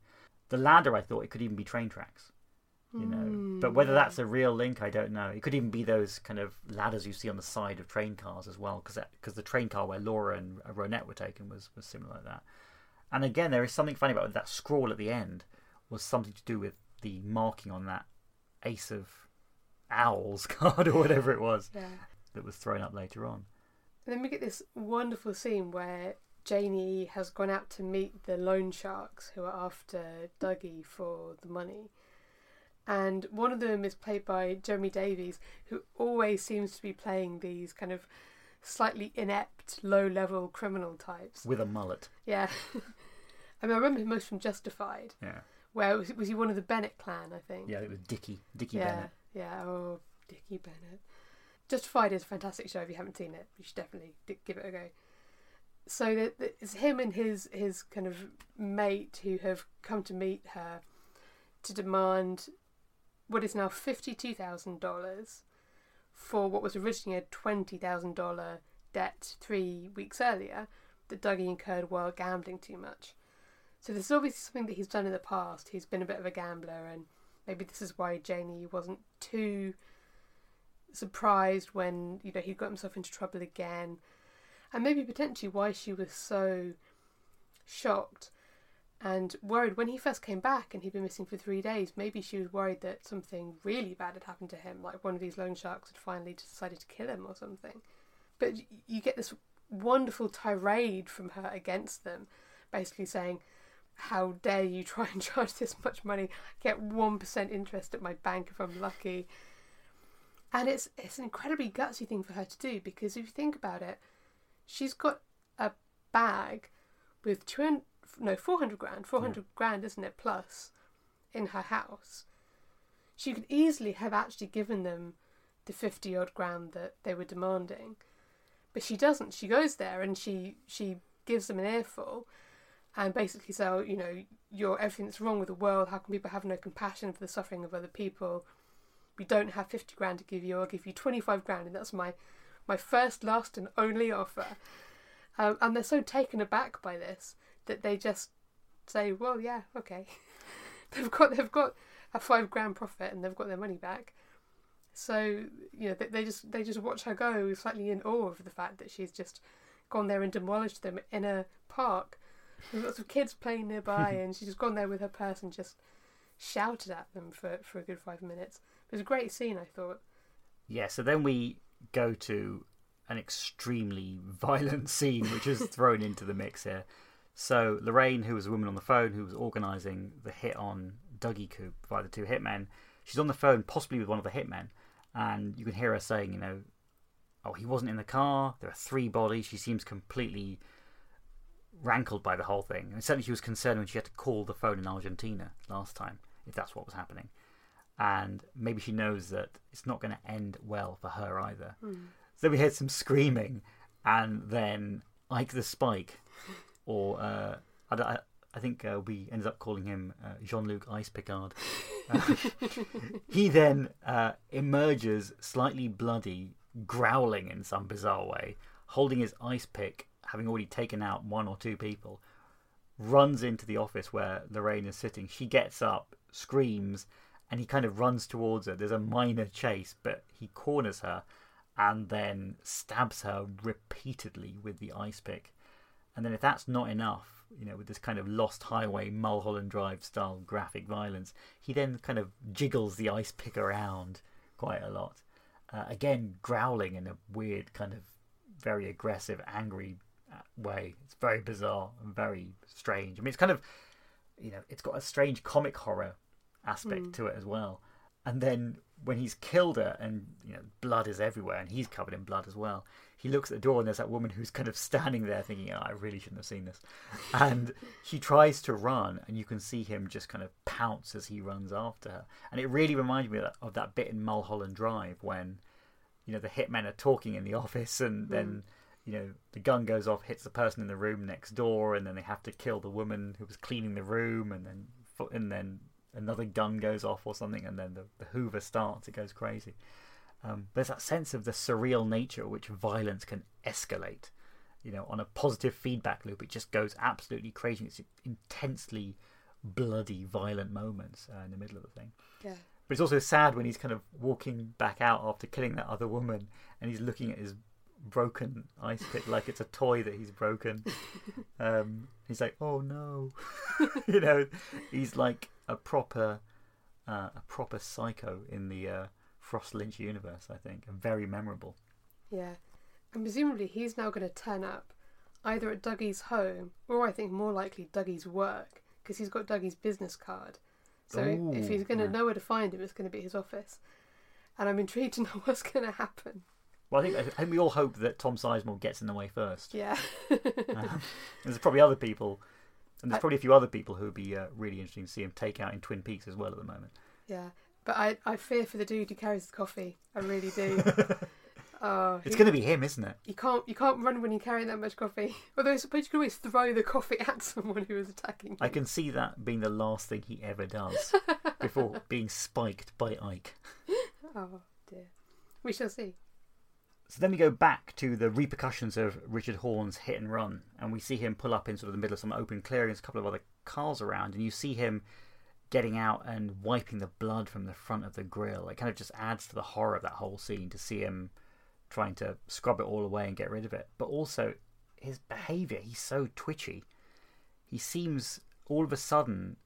The ladder, I thought it could even be train tracks you know. But whether Mm. that's a real link, I don't know. It could even be those kind of ladders you see on the side of train cars as well, because because the train car where Laura and uh, Ronette were taken was was similar like that. And again, there is something funny about that scroll at the end was something to do with the marking on that Ace of Owls card or whatever it was Yeah. that was thrown up later on. And then we get this wonderful scene where Janie has gone out to meet the loan sharks who are after Dougie for the money. And one of them is played by Jeremy Davies, who always seems to be playing these kind of slightly inept, low level criminal types. With a mullet. Yeah. I mean, I remember him most from Justified, Yeah. where was, was he one of the Bennett clan, I think? Yeah, it was Dickie. Dickie yeah, Bennett. yeah. Oh, Dickie Bennett. Justified is a fantastic show. If you haven't seen it, you should definitely give it a go. So it's him and his his kind of mate who have come to meet her to demand what is now fifty two thousand dollars for what was originally a twenty thousand dollar debt three weeks earlier that Dougie incurred while gambling too much. So this is obviously something that he's done in the past. He's been a bit of a gambler and maybe this is why Janie wasn't too surprised when you know he got himself into trouble again, and maybe potentially why she was so shocked and worried when he first came back and he'd been missing for three days. Maybe she was worried that something really bad had happened to him, like one of these loan sharks had finally decided to kill him or something. But you get this wonderful tirade from her against them, basically saying, how dare you try and charge this much money? Get one percent interest at my bank if I'm lucky. And it's it's an incredibly gutsy thing for her to do because if you think about it, she's got a bag with two hundred no four hundred grand, four hundred grand, isn't it? Plus, in her house, she could easily have actually given them the fifty odd grand that they were demanding, but she doesn't. She goes there and she she gives them an earful and basically say, oh, you know, you're everything that's wrong with the world. How can people have no compassion for the suffering of other people? We don't have fifty grand to give you. I'll give you twenty five grand, and that's my my first, last, and only offer. Um, and they're so taken aback by this that they just say, well, yeah, okay. they've got they've got a five grand profit and they've got their money back. So you know they, they just they just watch her go, slightly in awe of the fact that she's just gone there and demolished them in a park with lots of kids playing nearby, and she's just gone there with her purse and just shouted at them for, for a good five minutes. It was a great scene, I thought. Yeah, so then we go to an extremely violent scene which is thrown into the mix here. So Lorraine, who was a woman on the phone who was organising the hit on Dougie Coop by the two hitmen, she's on the phone possibly with one of the hitmen, and you can hear her saying, you know, oh, he wasn't in the car. There are three bodies. She seems completely rankled by the whole thing. And certainly she was concerned when she had to call the phone in Argentina last time, if that's what was happening. And maybe she knows that it's not going to end well for her either. Hmm. So we heard some screaming, and then Ike the Spike, or uh, I, I, think uh, we ended up calling him uh, Jean Luc Ice Picard. Uh, he then uh, emerges slightly bloody, growling in some bizarre way, holding his ice pick, having already taken out one or two people, runs into the office where Lorraine is sitting. She gets up, screams, and he kind of runs towards her. There's a minor chase, but he corners her and then stabs her repeatedly with the ice pick. And then if that's not enough, you know, with this kind of Lost Highway Mulholland Drive style graphic violence, he then kind of jiggles the ice pick around quite a lot. Uh, again, growling in a weird kind of very aggressive, angry uh, way. It's very bizarre and very strange. I mean, it's kind of, you know, it's got a strange comic horror aspect Mm. to it as well. And then when he's killed her and you know blood is everywhere and he's covered in blood as well, he looks at the door and there's that woman who's kind of standing there thinking, oh, "I really shouldn't have seen this," and he tries to run and you can see him just kind of pounce as he runs after her. And it really reminds me of that, of that bit in Mulholland Drive when you know the hitmen are talking in the office and hmm. then you know the gun goes off hits the person in the room next door and then they have to kill the woman who was cleaning the room and then and then another gun goes off or something and then the, the hoover starts. It goes crazy um, there's that sense of the surreal nature which violence can escalate you know on a positive feedback loop it just goes absolutely crazy it's intensely bloody violent moments uh, in the middle of the thing Yeah. but it's also sad when he's kind of walking back out after killing that other woman and he's looking at his broken ice pick like it's a toy that he's broken. Um, he's like, oh no. you know, he's like a proper, uh, a proper psycho in the uh, Frost Lynch universe, I think, and very memorable. Yeah. And presumably he's now going to turn up either at Dougie's home or I think more likely Dougie's work because he's got Dougie's business card. So Ooh, if he's going to yeah. know where to find him, it's going to be his office. And I'm intrigued to know what's going to happen. Well, I think, I think we all hope that Tom Sizemore gets in the way first. Yeah. Um, there's probably other people, and there's probably a few other people who would be uh, really interesting to see him take out in Twin Peaks as well at the moment. yeah. But I, I fear for the dude who carries the coffee. I really do. Oh, It's going to be him, isn't it? You can't you can't run when you're carrying that much coffee. Although I suppose you can always throw the coffee at someone who is attacking you. I can see that being the last thing he ever does before being spiked by Ike. Oh dear. We shall see. So then we go back to the repercussions of Richard Horne's hit and run, and we see him pull up in sort of the middle of some open clearings, a couple of other cars around, and you see him getting out and wiping the blood from the front of the grill. It kind of just adds to the horror of that whole scene to see him trying to scrub it all away and get rid of it. But also his behaviour, he's so twitchy. He seems all of a sudden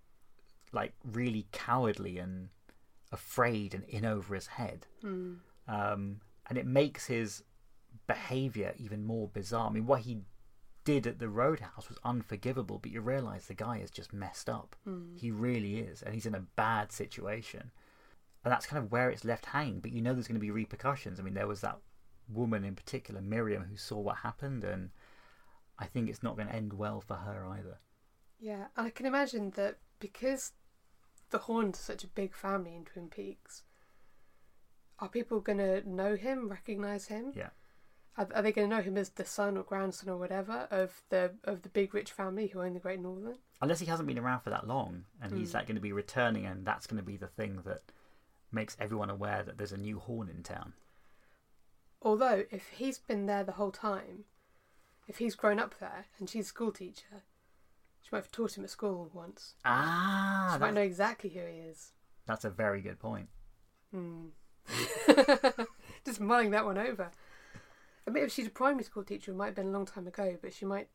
like really cowardly and afraid and in over his head Hmm. um, and it makes his behavior even more bizarre. I mean, what he did at the Roadhouse was unforgivable, but you realise the guy is just messed up. Hmm. He really is, and he's in a bad situation. And that's kind of where it's left hanging. But you know there's going to be repercussions. I mean, there was that woman in particular, Miriam, who saw what happened, and I think it's not going to end well for her either. Yeah, and I can imagine that because the Hornes are such a big family in Twin Peaks, are people going to know him, recognise him? Yeah. Are, are they going to know him as the son or grandson or whatever of the of the big rich family who own the Great Northern? Unless he hasn't been around for that long, and he's Hmm. like going to be returning, and that's going to be the thing that makes everyone aware that there's a new Horne in town. Although, if he's been there the whole time, if he's grown up there and she's a school teacher, she might have taught him at school once. Ah, she might know exactly who he is. that's a very good point. Hmm. Just mulling that one over. I mean, if she's a primary school teacher, it might have been a long time ago, but she might,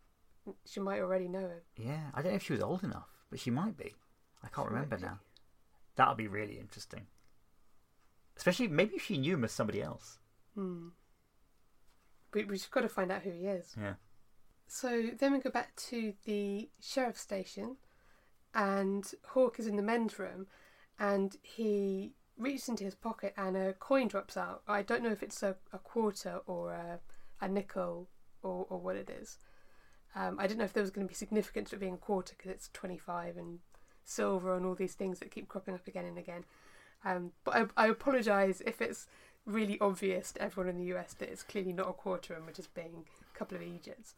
she might already know him. Yeah, I don't know if she was old enough, but she might be. I can't She remember now. That would be really interesting. Especially maybe if she knew him as somebody else. Hmm. We we've just got to find out who he is. Yeah. So then we go back to the sheriff's station, and Hawk is in the men's room, and he reaches into his pocket and a coin drops out. I don't know if it's a, a quarter or a, a nickel or, or what it is. Um, I didn't know if there was going to be significance to it being a quarter because it's 25 and silver and all these things that keep cropping up again and again. Um, but I, I apologise if it's really obvious to everyone in the US that it's clearly not a quarter and we're just being a couple of Egypts.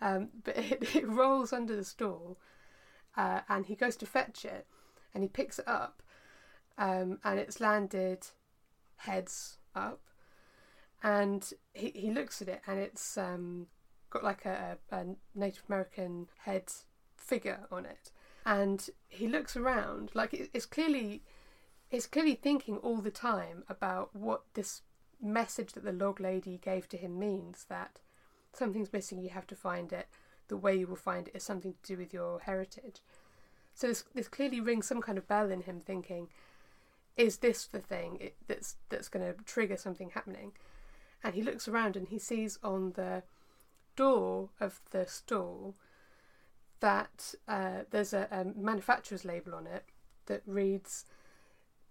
Um, but it, it rolls under the stool uh, and he goes to fetch it and he picks it up um, and it's landed heads up. And he, he looks at it and it's um, got like a, a Native American head figure on it. And he looks around like it, it's clearly it's clearly thinking all the time about what this message that the log lady gave to him means that something's missing you have to find it. The way you will find it is something to do with your heritage. So this this clearly rings some kind of bell in him, thinking, "Is this the thing that's that's going to trigger something happening?" And he looks around and he sees on the door of the stall that uh, there's a, a manufacturer's label on it that reads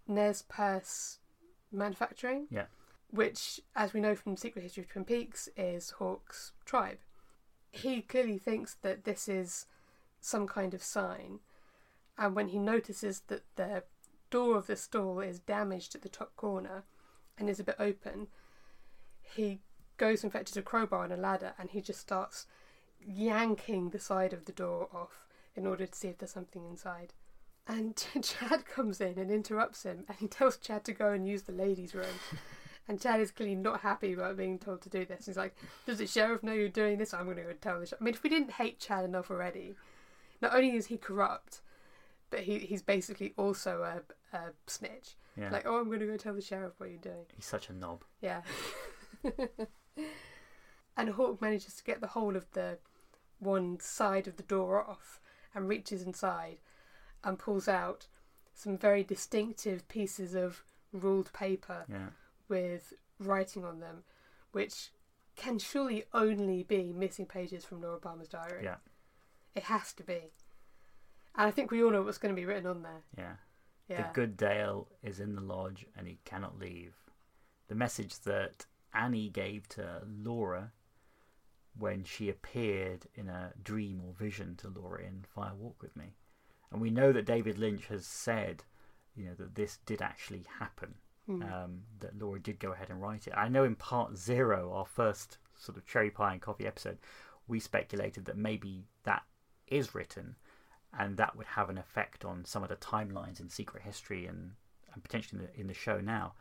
Nez Perce Manufacturing. Yeah. Which, as we know from Secret History of Twin Peaks, is Hawk's tribe. He clearly thinks that this is some kind of sign, and when he notices that the door of the stall is damaged at the top corner and is a bit open, he goes and fetches a crowbar and a ladder and he just starts yanking the side of the door off in order to see if there's something inside. And Chad comes in and interrupts him and he tells Chad to go and use the ladies' room. And Chad is clearly not happy about being told to do this. He's like, Does the sheriff know you're doing this? I'm going to go tell the sheriff. I mean, if we didn't hate Chad enough already, not only is he corrupt, but he, he's basically also a, a snitch. Yeah. Like, oh, I'm going to go tell the sheriff what you're doing. He's such a knob. Yeah. and Hawk manages to get the whole of the one side of the door off and reaches inside and pulls out some very distinctive pieces of ruled paper Yeah. with writing on them, which can surely only be missing pages from Laura Palmer's diary. Yeah. It has to be. And I think we all know what's going to be written on there. Yeah. Yeah. The good Dale is in the lodge and he cannot leave. The message that Annie gave to Laura when she appeared in a dream or vision to Laura in Fire Walk with Me. And we know that David Lynch has said, you know, that this did actually happen. Hmm. Um, that Laura did go ahead and write it. I know in part zero, our first sort of cherry pie and coffee episode, we speculated that maybe that is written and that would have an effect on some of the timelines in secret history and, and potentially in the, in the show now.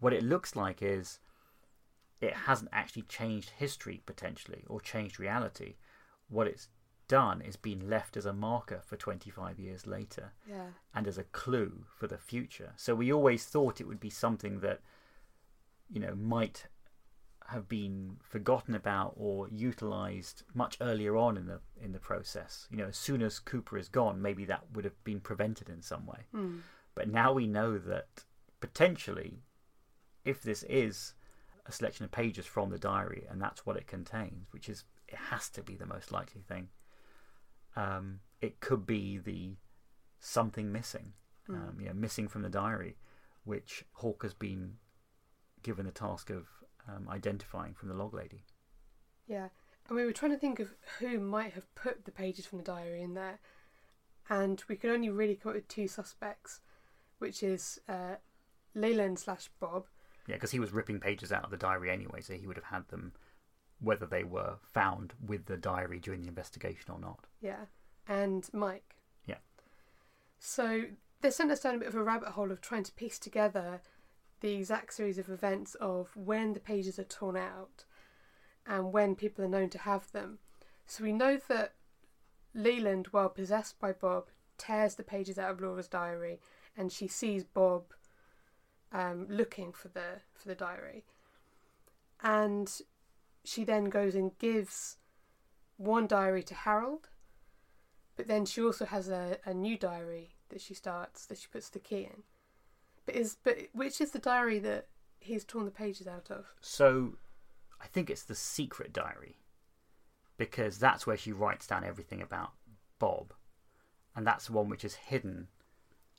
What it looks like is it hasn't actually changed history potentially or changed reality. What it's done is been left as a marker for 25 years later yeah. and as a clue for the future. So we always thought it would be something that, you know, might have been forgotten about or utilized much earlier on in the in the process. You know, as soon as Cooper is gone, maybe that would have been prevented in some way. Hmm. But now we know that potentially, if this is a selection of pages from the diary and that's what it contains, which is it has to be the most likely thing. Um, it could be the something missing, um, you know, missing from the diary, which Hawk has been given the task of um, identifying from the log lady. Yeah, and we were trying to think of who might have put the pages from the diary in there, and we could only really come up with two suspects, which is uh, Leland slash Bob. Yeah, because he was ripping pages out of the diary anyway, so he would have had them, whether they were found with the diary during the investigation or not. Yeah, and Mike. Yeah. So they sent us down a bit of a rabbit hole of trying to piece together the exact series of events of when the pages are torn out and when people are known to have them. So we know that Leland, while possessed by Bob, tears the pages out of Laura's diary and she sees Bob um, looking for the for the diary. And she then goes and gives one diary to Harold, but then she also has a, a new diary that she starts that she puts the key in. But is but which is the diary that he's torn the pages out of? So I think it's the secret diary because that's where she writes down everything about Bob, and that's the one which is hidden,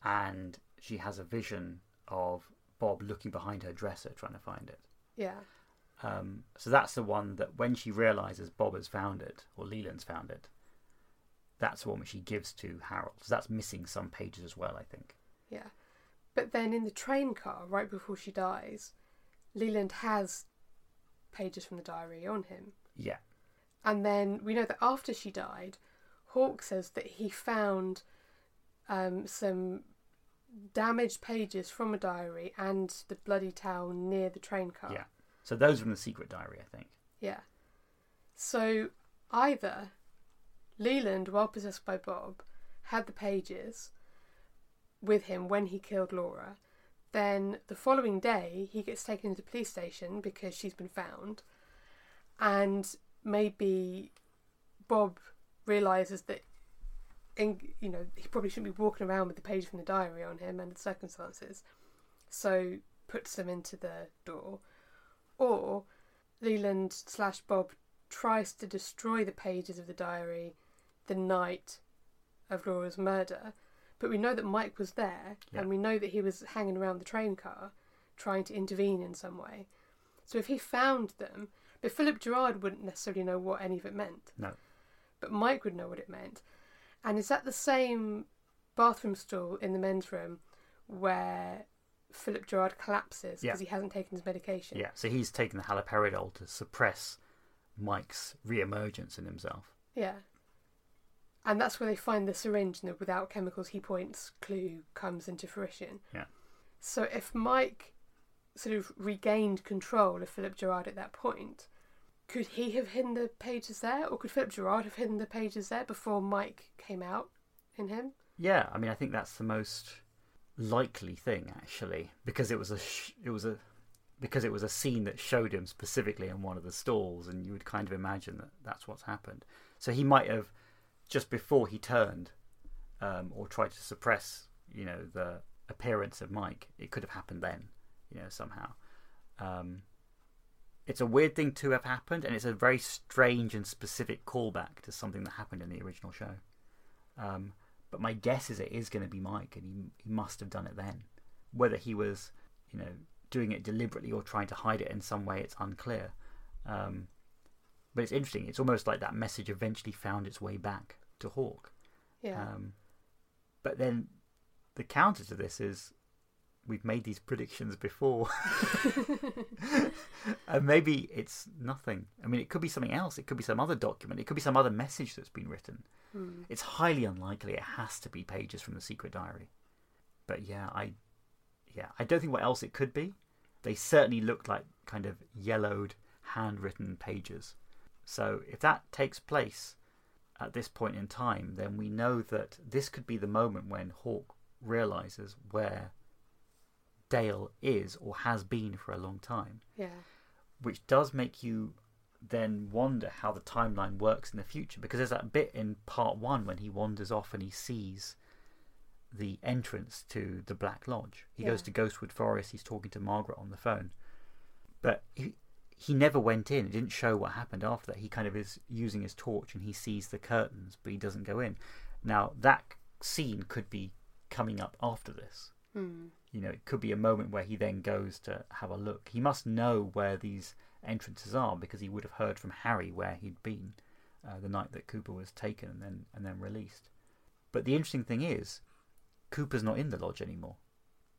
and she has a vision of Bob looking behind her dresser trying to find it. Yeah. Um, so that's the one that when she realizes Bob has found it or Leland's found it, that's the one which she gives to Harold. So that's missing some pages as well, I think. Yeah. But then in the train car, right before she dies, Leland has pages from the diary on him. Yeah, And then we know that after she died, Hawk says that he found um, some damaged pages from a diary and the bloody towel near the train car. yeah. So those are from the secret diary, I think. Yeah. So either Leland, while possessed by Bob, had the pages with him when he killed Laura. Then the following day, he gets taken to the police station because she's been found. And maybe Bob realizes that, in, you know, he probably shouldn't be walking around with the page from the diary on him under the circumstances, so puts them into the door, or Leland slash Bob tries to destroy the pages of the diary the night of Laura's murder. But we know that Mike was there, Yeah. and we know that he was hanging around the train car, trying to intervene in some way. So if he found them, but Philip Gerard wouldn't necessarily know what any of it meant. No. But Mike would know what it meant. And is that the same bathroom stall in the men's room where Philip Gerard collapses Yeah. because he hasn't taken his medication? Yeah, so he's taken the haloperidol to suppress Mike's re-emergence in himself. Yeah. And that's where they find the syringe and the without chemicals he points clue comes into fruition. Yeah. So if Mike sort of regained control of Philip Gerard at that point, could he have hidden the pages there? Or could Philip Gerard have hidden the pages there before Mike came out in him? Yeah, I mean, I think that's the most likely thing actually, because it was a sh- it was a because it was a scene that showed him specifically in one of the stalls, and you would kind of imagine that that's what's happened. So he might have just before he turned, um, or tried to suppress, you know, the appearance of Mike. It could have happened then, you know, somehow. Um, it's a weird thing to have happened, and it's a very strange and specific callback to something that happened in the original show. Um, but my guess is it is going to be Mike, and he he must have done it then. Whether he was, you know, doing it deliberately or trying to hide it in some way, it's unclear. Um, but it's interesting. It's almost like that message eventually found its way back to Hawk. Yeah. Um, but then the counter to this is we've made these predictions before. and maybe it's nothing. I mean, it could be something else. It could be some other document. It could be some other message that's been written. Hmm. It's highly unlikely it has to be pages from the secret diary. But yeah, I yeah, I don't think what else it could be. They certainly look like kind of yellowed handwritten pages. So if that takes place at this point in time, then we know that this could be the moment when Hawk realizes where Dale is or has been for a long time Yeah. which does make you then wonder how the timeline works in the future because there's that bit in part one when he wanders off and he sees the entrance to the Black Lodge. He goes to Ghostwood Forest, he's talking to Margaret on the phone. But he, he never went in. It didn't show what happened after that. He kind of is using his torch and he sees the curtains, but he doesn't go in. Now, that scene could be coming up after this Hmm. you know, it could be a moment where he then goes to have a look. He must know where these entrances are because he would have heard from Harry where he'd been uh, the night that Cooper was taken and then and then released. But the interesting thing is, Cooper's not in the lodge anymore.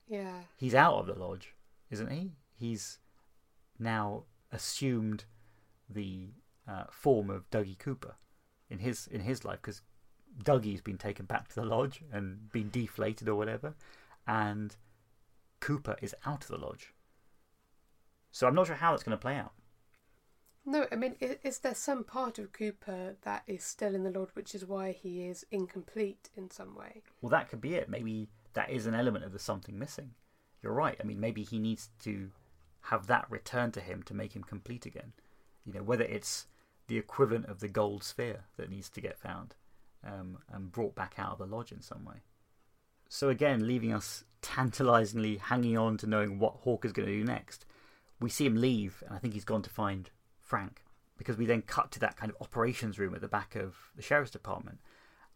Yeah. He's out of the lodge, isn't he? He's now assumed the uh, form of Dougie Cooper in his in his life because Dougie's been taken back to the lodge and been deflated or whatever, and Cooper is out of the lodge. So I'm not sure how that's going to play out. No, I mean, is, is there some part of Cooper that is still in the Lord, which is why he is incomplete in some way? Well, that could be it. Maybe that is an element of the something missing. You're right. I mean, maybe he needs to have that returned to him to make him complete again. You know, whether it's the equivalent of the gold sphere that needs to get found um, and brought back out of the lodge in some way. So again, leaving us tantalizingly hanging on to knowing what Hawk is going to do next. We see him leave, and I think he's gone to find Frank because we then cut to that kind of operations room at the back of the sheriff's department,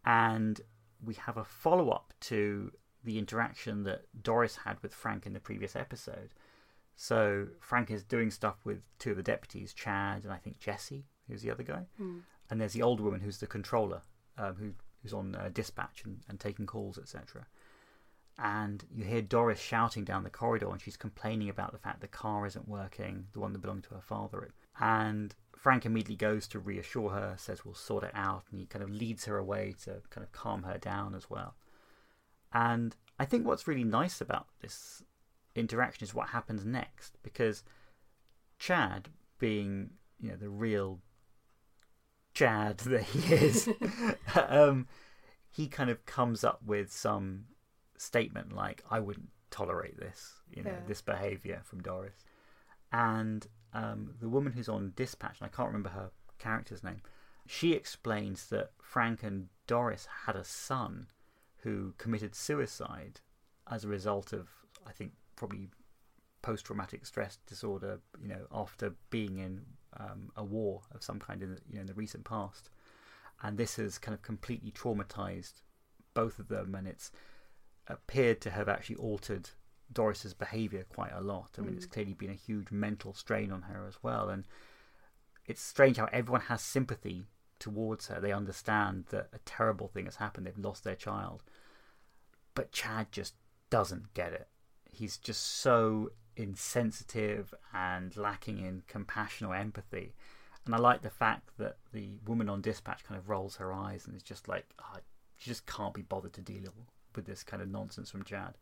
and we have a follow up to the interaction that Doris had with Frank in the previous episode. So Frank is doing stuff with two of the deputies, Chad and I think Jesse, who's the other guy, Hmm. and there's the old woman who's the controller, um, who who's on uh, dispatch and, and taking calls, etc. And you hear Doris shouting down the corridor, and she's complaining about the fact the car isn't working, the one that belonged to her father. And Frank immediately goes to reassure her, says we'll sort it out, and he kind of leads her away to kind of calm her down as well. And I think what's really nice about this interaction is what happens next, because Chad, being you know the real Chad that he is, um, he kind of comes up with some statement like, "I wouldn't tolerate this, you know, Yeah. this behaviour from Doris," and um, the woman who's on dispatch, and I can't remember her character's name, she explains that Frank and Doris had a son who committed suicide as a result of, I think, probably post traumatic stress disorder, you know, after being in um, a war of some kind in the, you know, in the recent past. And this has kind of completely traumatized both of them, and it's appeared to have actually altered Doris's behavior quite a lot. I mean, it's clearly been a huge mental strain on her as well. And it's strange how everyone has sympathy towards her. They understand that a terrible thing has happened. They've lost their child. But Chad just doesn't get it. He's just so insensitive and lacking in compassion or empathy. And I like the fact that the woman on dispatch kind of rolls her eyes and is just like, oh, she just can't be bothered to deal with this kind of nonsense from Chad.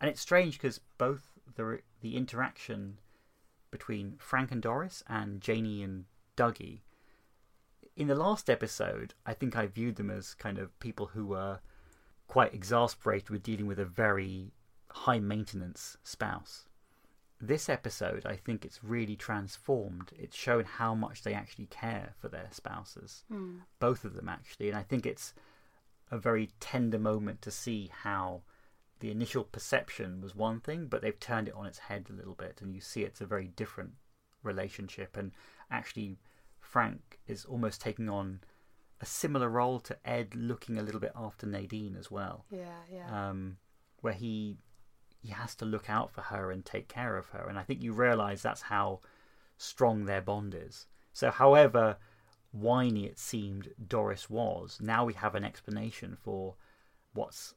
And it's strange because both the the interaction between Frank and Doris and Janie and Dougie in the last episode, I think I viewed them as kind of people who were quite exasperated with dealing with a very high maintenance spouse. This episode, I think it's really transformed. It's shown how much they actually care for their spouses, Mm. both of them actually, and I think it's a very tender moment to see how the initial perception was one thing, but they've turned it on its head a little bit, and you see it's a very different relationship. And actually, Frank is almost taking on a similar role to Ed, looking a little bit after Nadine as well, Yeah, yeah. um, where he he has to look out for her and take care of her. And I think you realise that's how strong their bond is. So, however whiny it seemed Doris was, now we have an explanation for what's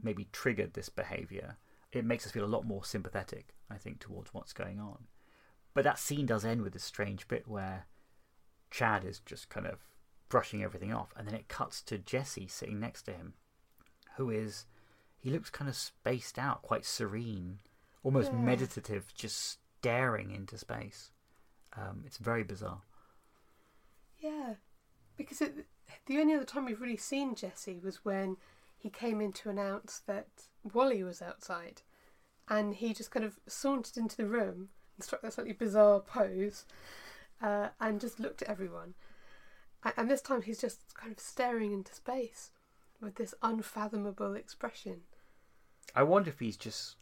maybe triggered this behaviour. It makes us feel a lot more sympathetic, I think, towards what's going on. But that scene does end with this strange bit where Chad is just kind of brushing everything off, and then it cuts to Jesse sitting next to him, who is he looks kind of spaced out, quite serene, almost Yeah. meditative, just staring into space. Um, it's very bizarre. Yeah, because it, the only other time we've really seen Jesse was when he came in to announce that Wally was outside, and he just kind of sauntered into the room and struck that slightly bizarre pose, uh, and just looked at everyone. And this time he's just kind of staring into space with this unfathomable expression. I wonder if he's just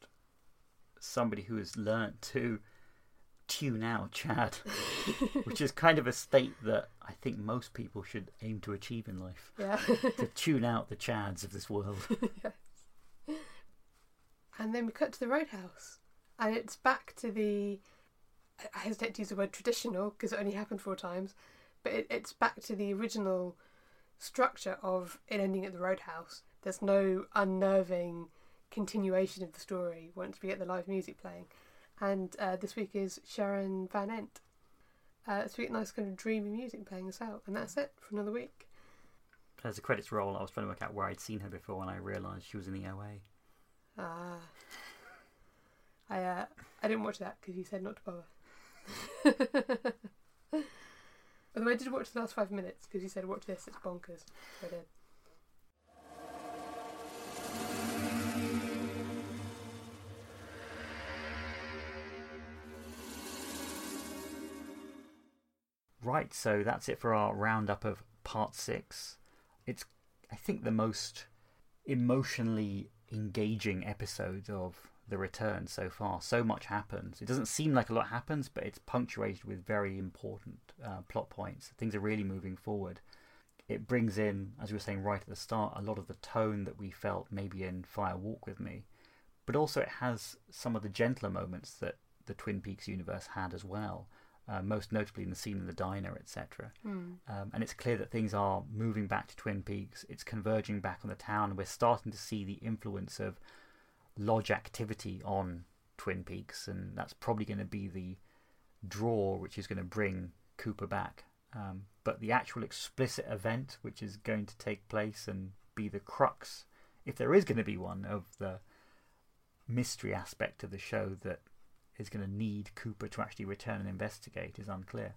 somebody who has learnt to tune out Chad, which is kind of a state that I think most people should aim to achieve in life. Yeah. to tune out the Chads of this world. yes. And then we cut to the roadhouse, and it's back to the. I hesitate to use the word traditional because it only happened four times, but it, it's back to the original structure of it ending at the roadhouse. There's no unnerving continuation of the story once we get the live music playing. And uh, this week is Sharon Van Etten. Uh, we get nice kind of dreamy music playing us out, and that's it for another week. As the credits roll, I was trying to work out where I'd seen her before, and I realised she was in the OA. Ah. I uh, I didn't watch that because you said not to bother. Although I did watch the last five minutes because you said watch this, it's bonkers. So I did. Right, so that's it for our roundup of part six. It's, I think, the most emotionally engaging episode of The Return so far. So much happens. It doesn't seem like a lot happens, but it's punctuated with very important uh, plot points. Things are really moving forward. It brings in, as we were saying right at the start, a lot of the tone that we felt maybe in Fire Walk with Me, but also it has some of the gentler moments that the Twin Peaks universe had as well uh, most notably in the scene in the diner, etc. Hmm. Um, and it's clear that things are moving back to Twin Peaks. It's converging back on the town. We're starting to see the influence of lodge activity on Twin Peaks, and that's probably going to be the draw which is going to bring Cooper back. Um, but the actual explicit event, which is going to take place and be the crux, if there is going to be one, of the mystery aspect of the show that is going to need Cooper to actually return and investigate is unclear.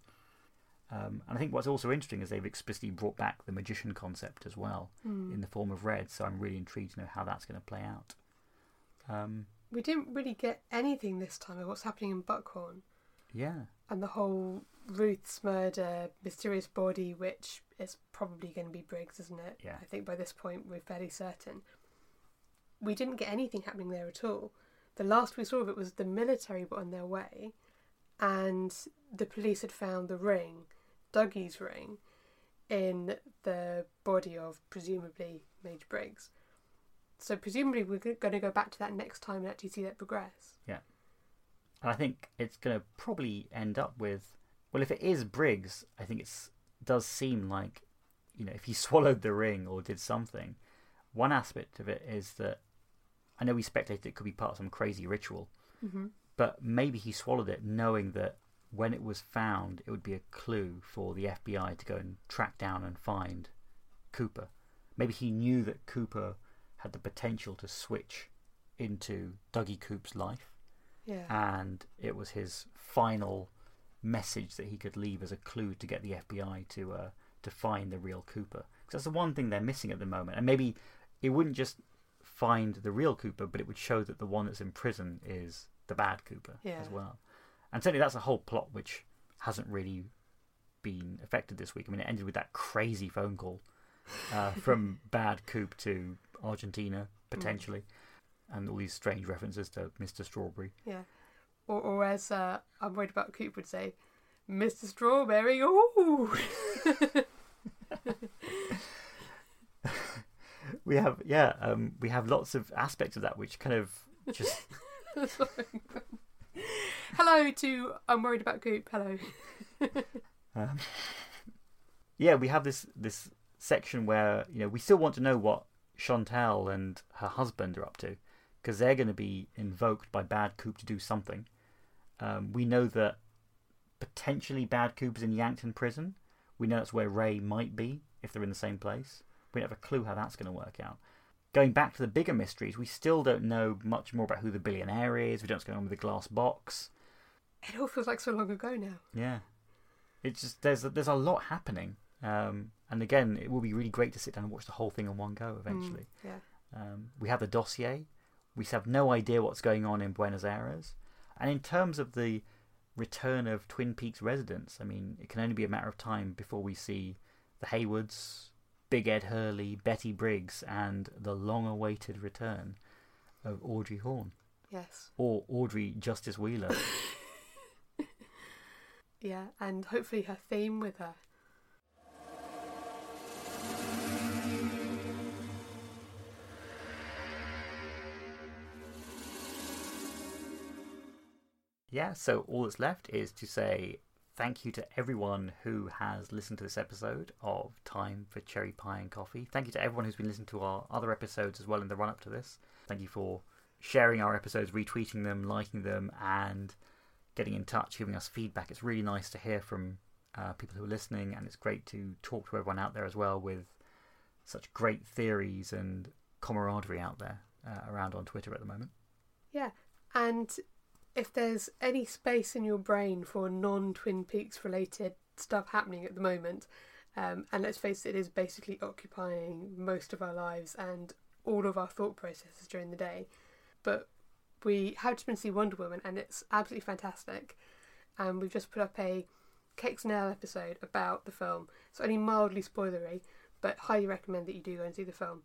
Um, and I think what's also interesting is they've explicitly brought back the magician concept as well Hmm. in the form of Red, so I'm really intrigued to know how that's going to play out. Um, We didn't really get anything this time of what's happening in Buckhorn. yeah, and the whole Ruth's murder, mysterious body, which is probably going to be Briggs, isn't it? Yeah. I think by this point we're fairly certain. We didn't get anything happening there at all. The last we saw of it was the military were on their way, and the police had found the ring, Dougie's ring, in the body of presumably Major Briggs. So presumably we're going to go back to that next time and actually see that progress. Yeah. And I think it's going to probably end up with, well, if it is Briggs, I think it's does seem like, you know, if he swallowed the ring or did something. One aspect of it is that I know we speculated it could be part of some crazy ritual, Mm-hmm. but maybe he swallowed it knowing that when it was found, it would be a clue for the FBI to go and track down and find Cooper. Maybe he knew that Cooper had the potential to switch into Dougie Coop's life Yeah. and it was his final message that he could leave as a clue to get the FBI to uh, to find the real Cooper. Because that's the one thing they're missing at the moment, and maybe it wouldn't just find the real Cooper, but it would show that the one that's in prison is the bad Cooper Yeah. as well. And certainly that's a whole plot which hasn't really been affected this week. I mean, it ended with that crazy phone call uh, from bad Coop to Argentina potentially, and all these strange references to Mr. Strawberry. Yeah. Or, or as uh, I'm worried about Coop would say, Mr. Strawberry, ooh! we have yeah um, we have lots of aspects of that which kind of just Hello to I'm worried about Coop. Hello. um, yeah we have this this section where you know we still want to know what Chantal and her husband are up to because they're going to be invoked by Bad Coop to do something. Um, we know that potentially Bad Coop is in Yankton prison. We know that's where Ray might be if they're in the same place. We don't have a clue how that's going to work out. Going back to the bigger mysteries, we still don't know much more about who the billionaire is. We don't know what's going on with the glass box. It all feels like so long ago now. Yeah, it's just there's there's a lot happening, um, and again, it will be really great to sit down and watch the whole thing in one go eventually. Mm, yeah. Um, we have the dossier. We have no idea what's going on in Buenos Aires, and in terms of the return of Twin Peaks residents, I mean, it can only be a matter of time before we see the Haywoods, Big Ed Hurley, Betty Briggs, and the long-awaited return of Audrey Horne Yes. or Audrey Justice Wheeler. Yeah. And hopefully her theme with her. Yeah, so all that's left is to say thank you to everyone who has listened to this episode of Time for Cherry Pie and Coffee. Thank you to everyone who's been listening to our other episodes as well in the run up to this. Thank you for sharing our episodes, retweeting them, liking them, and getting in touch, giving us feedback. It's really nice to hear from uh, people who are listening, and it's great to talk to everyone out there as well with such great theories and camaraderie out there uh, around on Twitter at the moment. Yeah. And if there's any space in your brain for non Twin Peaks related stuff happening at the moment, um, and let's face it, it is basically occupying most of our lives and all of our thought processes during the day. But we have just been see Wonder Woman, and it's absolutely fantastic. And we've just put up a Cakes and Ale episode about the film. It's only mildly spoilery, but highly recommend that you do go and see the film.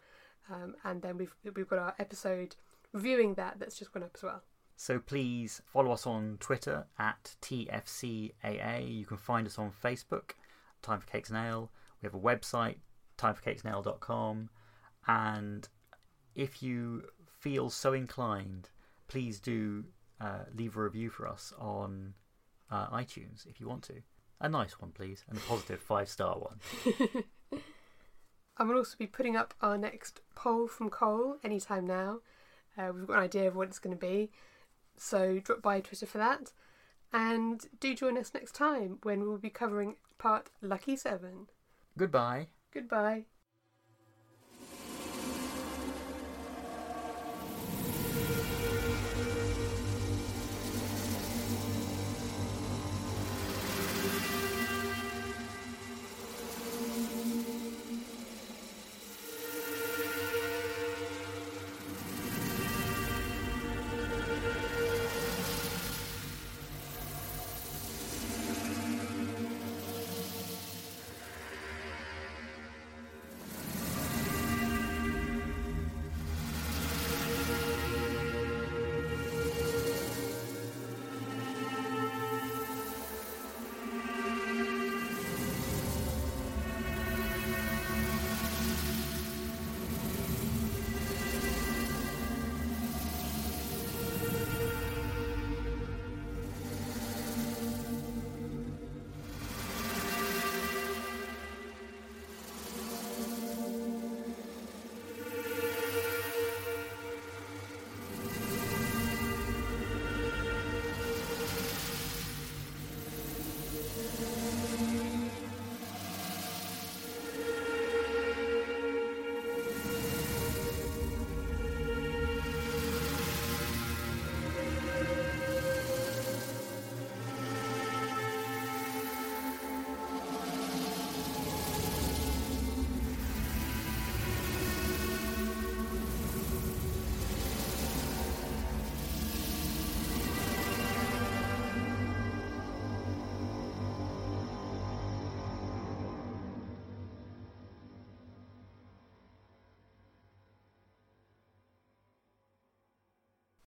Um, and then we've we've got our episode reviewing that that's just gone up as well. So please follow us on Twitter at TFCAA. You can find us on Facebook, Time for Cakes and Ale. We have a website, timeforcakesandale.com. And if you feel so inclined, please do uh, leave a review for us on uh, iTunes if you want to. A nice one, please, and a positive five star one. I will also be putting up our next poll from Cole anytime now. Uh, we've got an idea of what it's going to be, so drop by Twitter for that. And do join us next time when we'll be covering part Lucky Seven. Goodbye. Goodbye.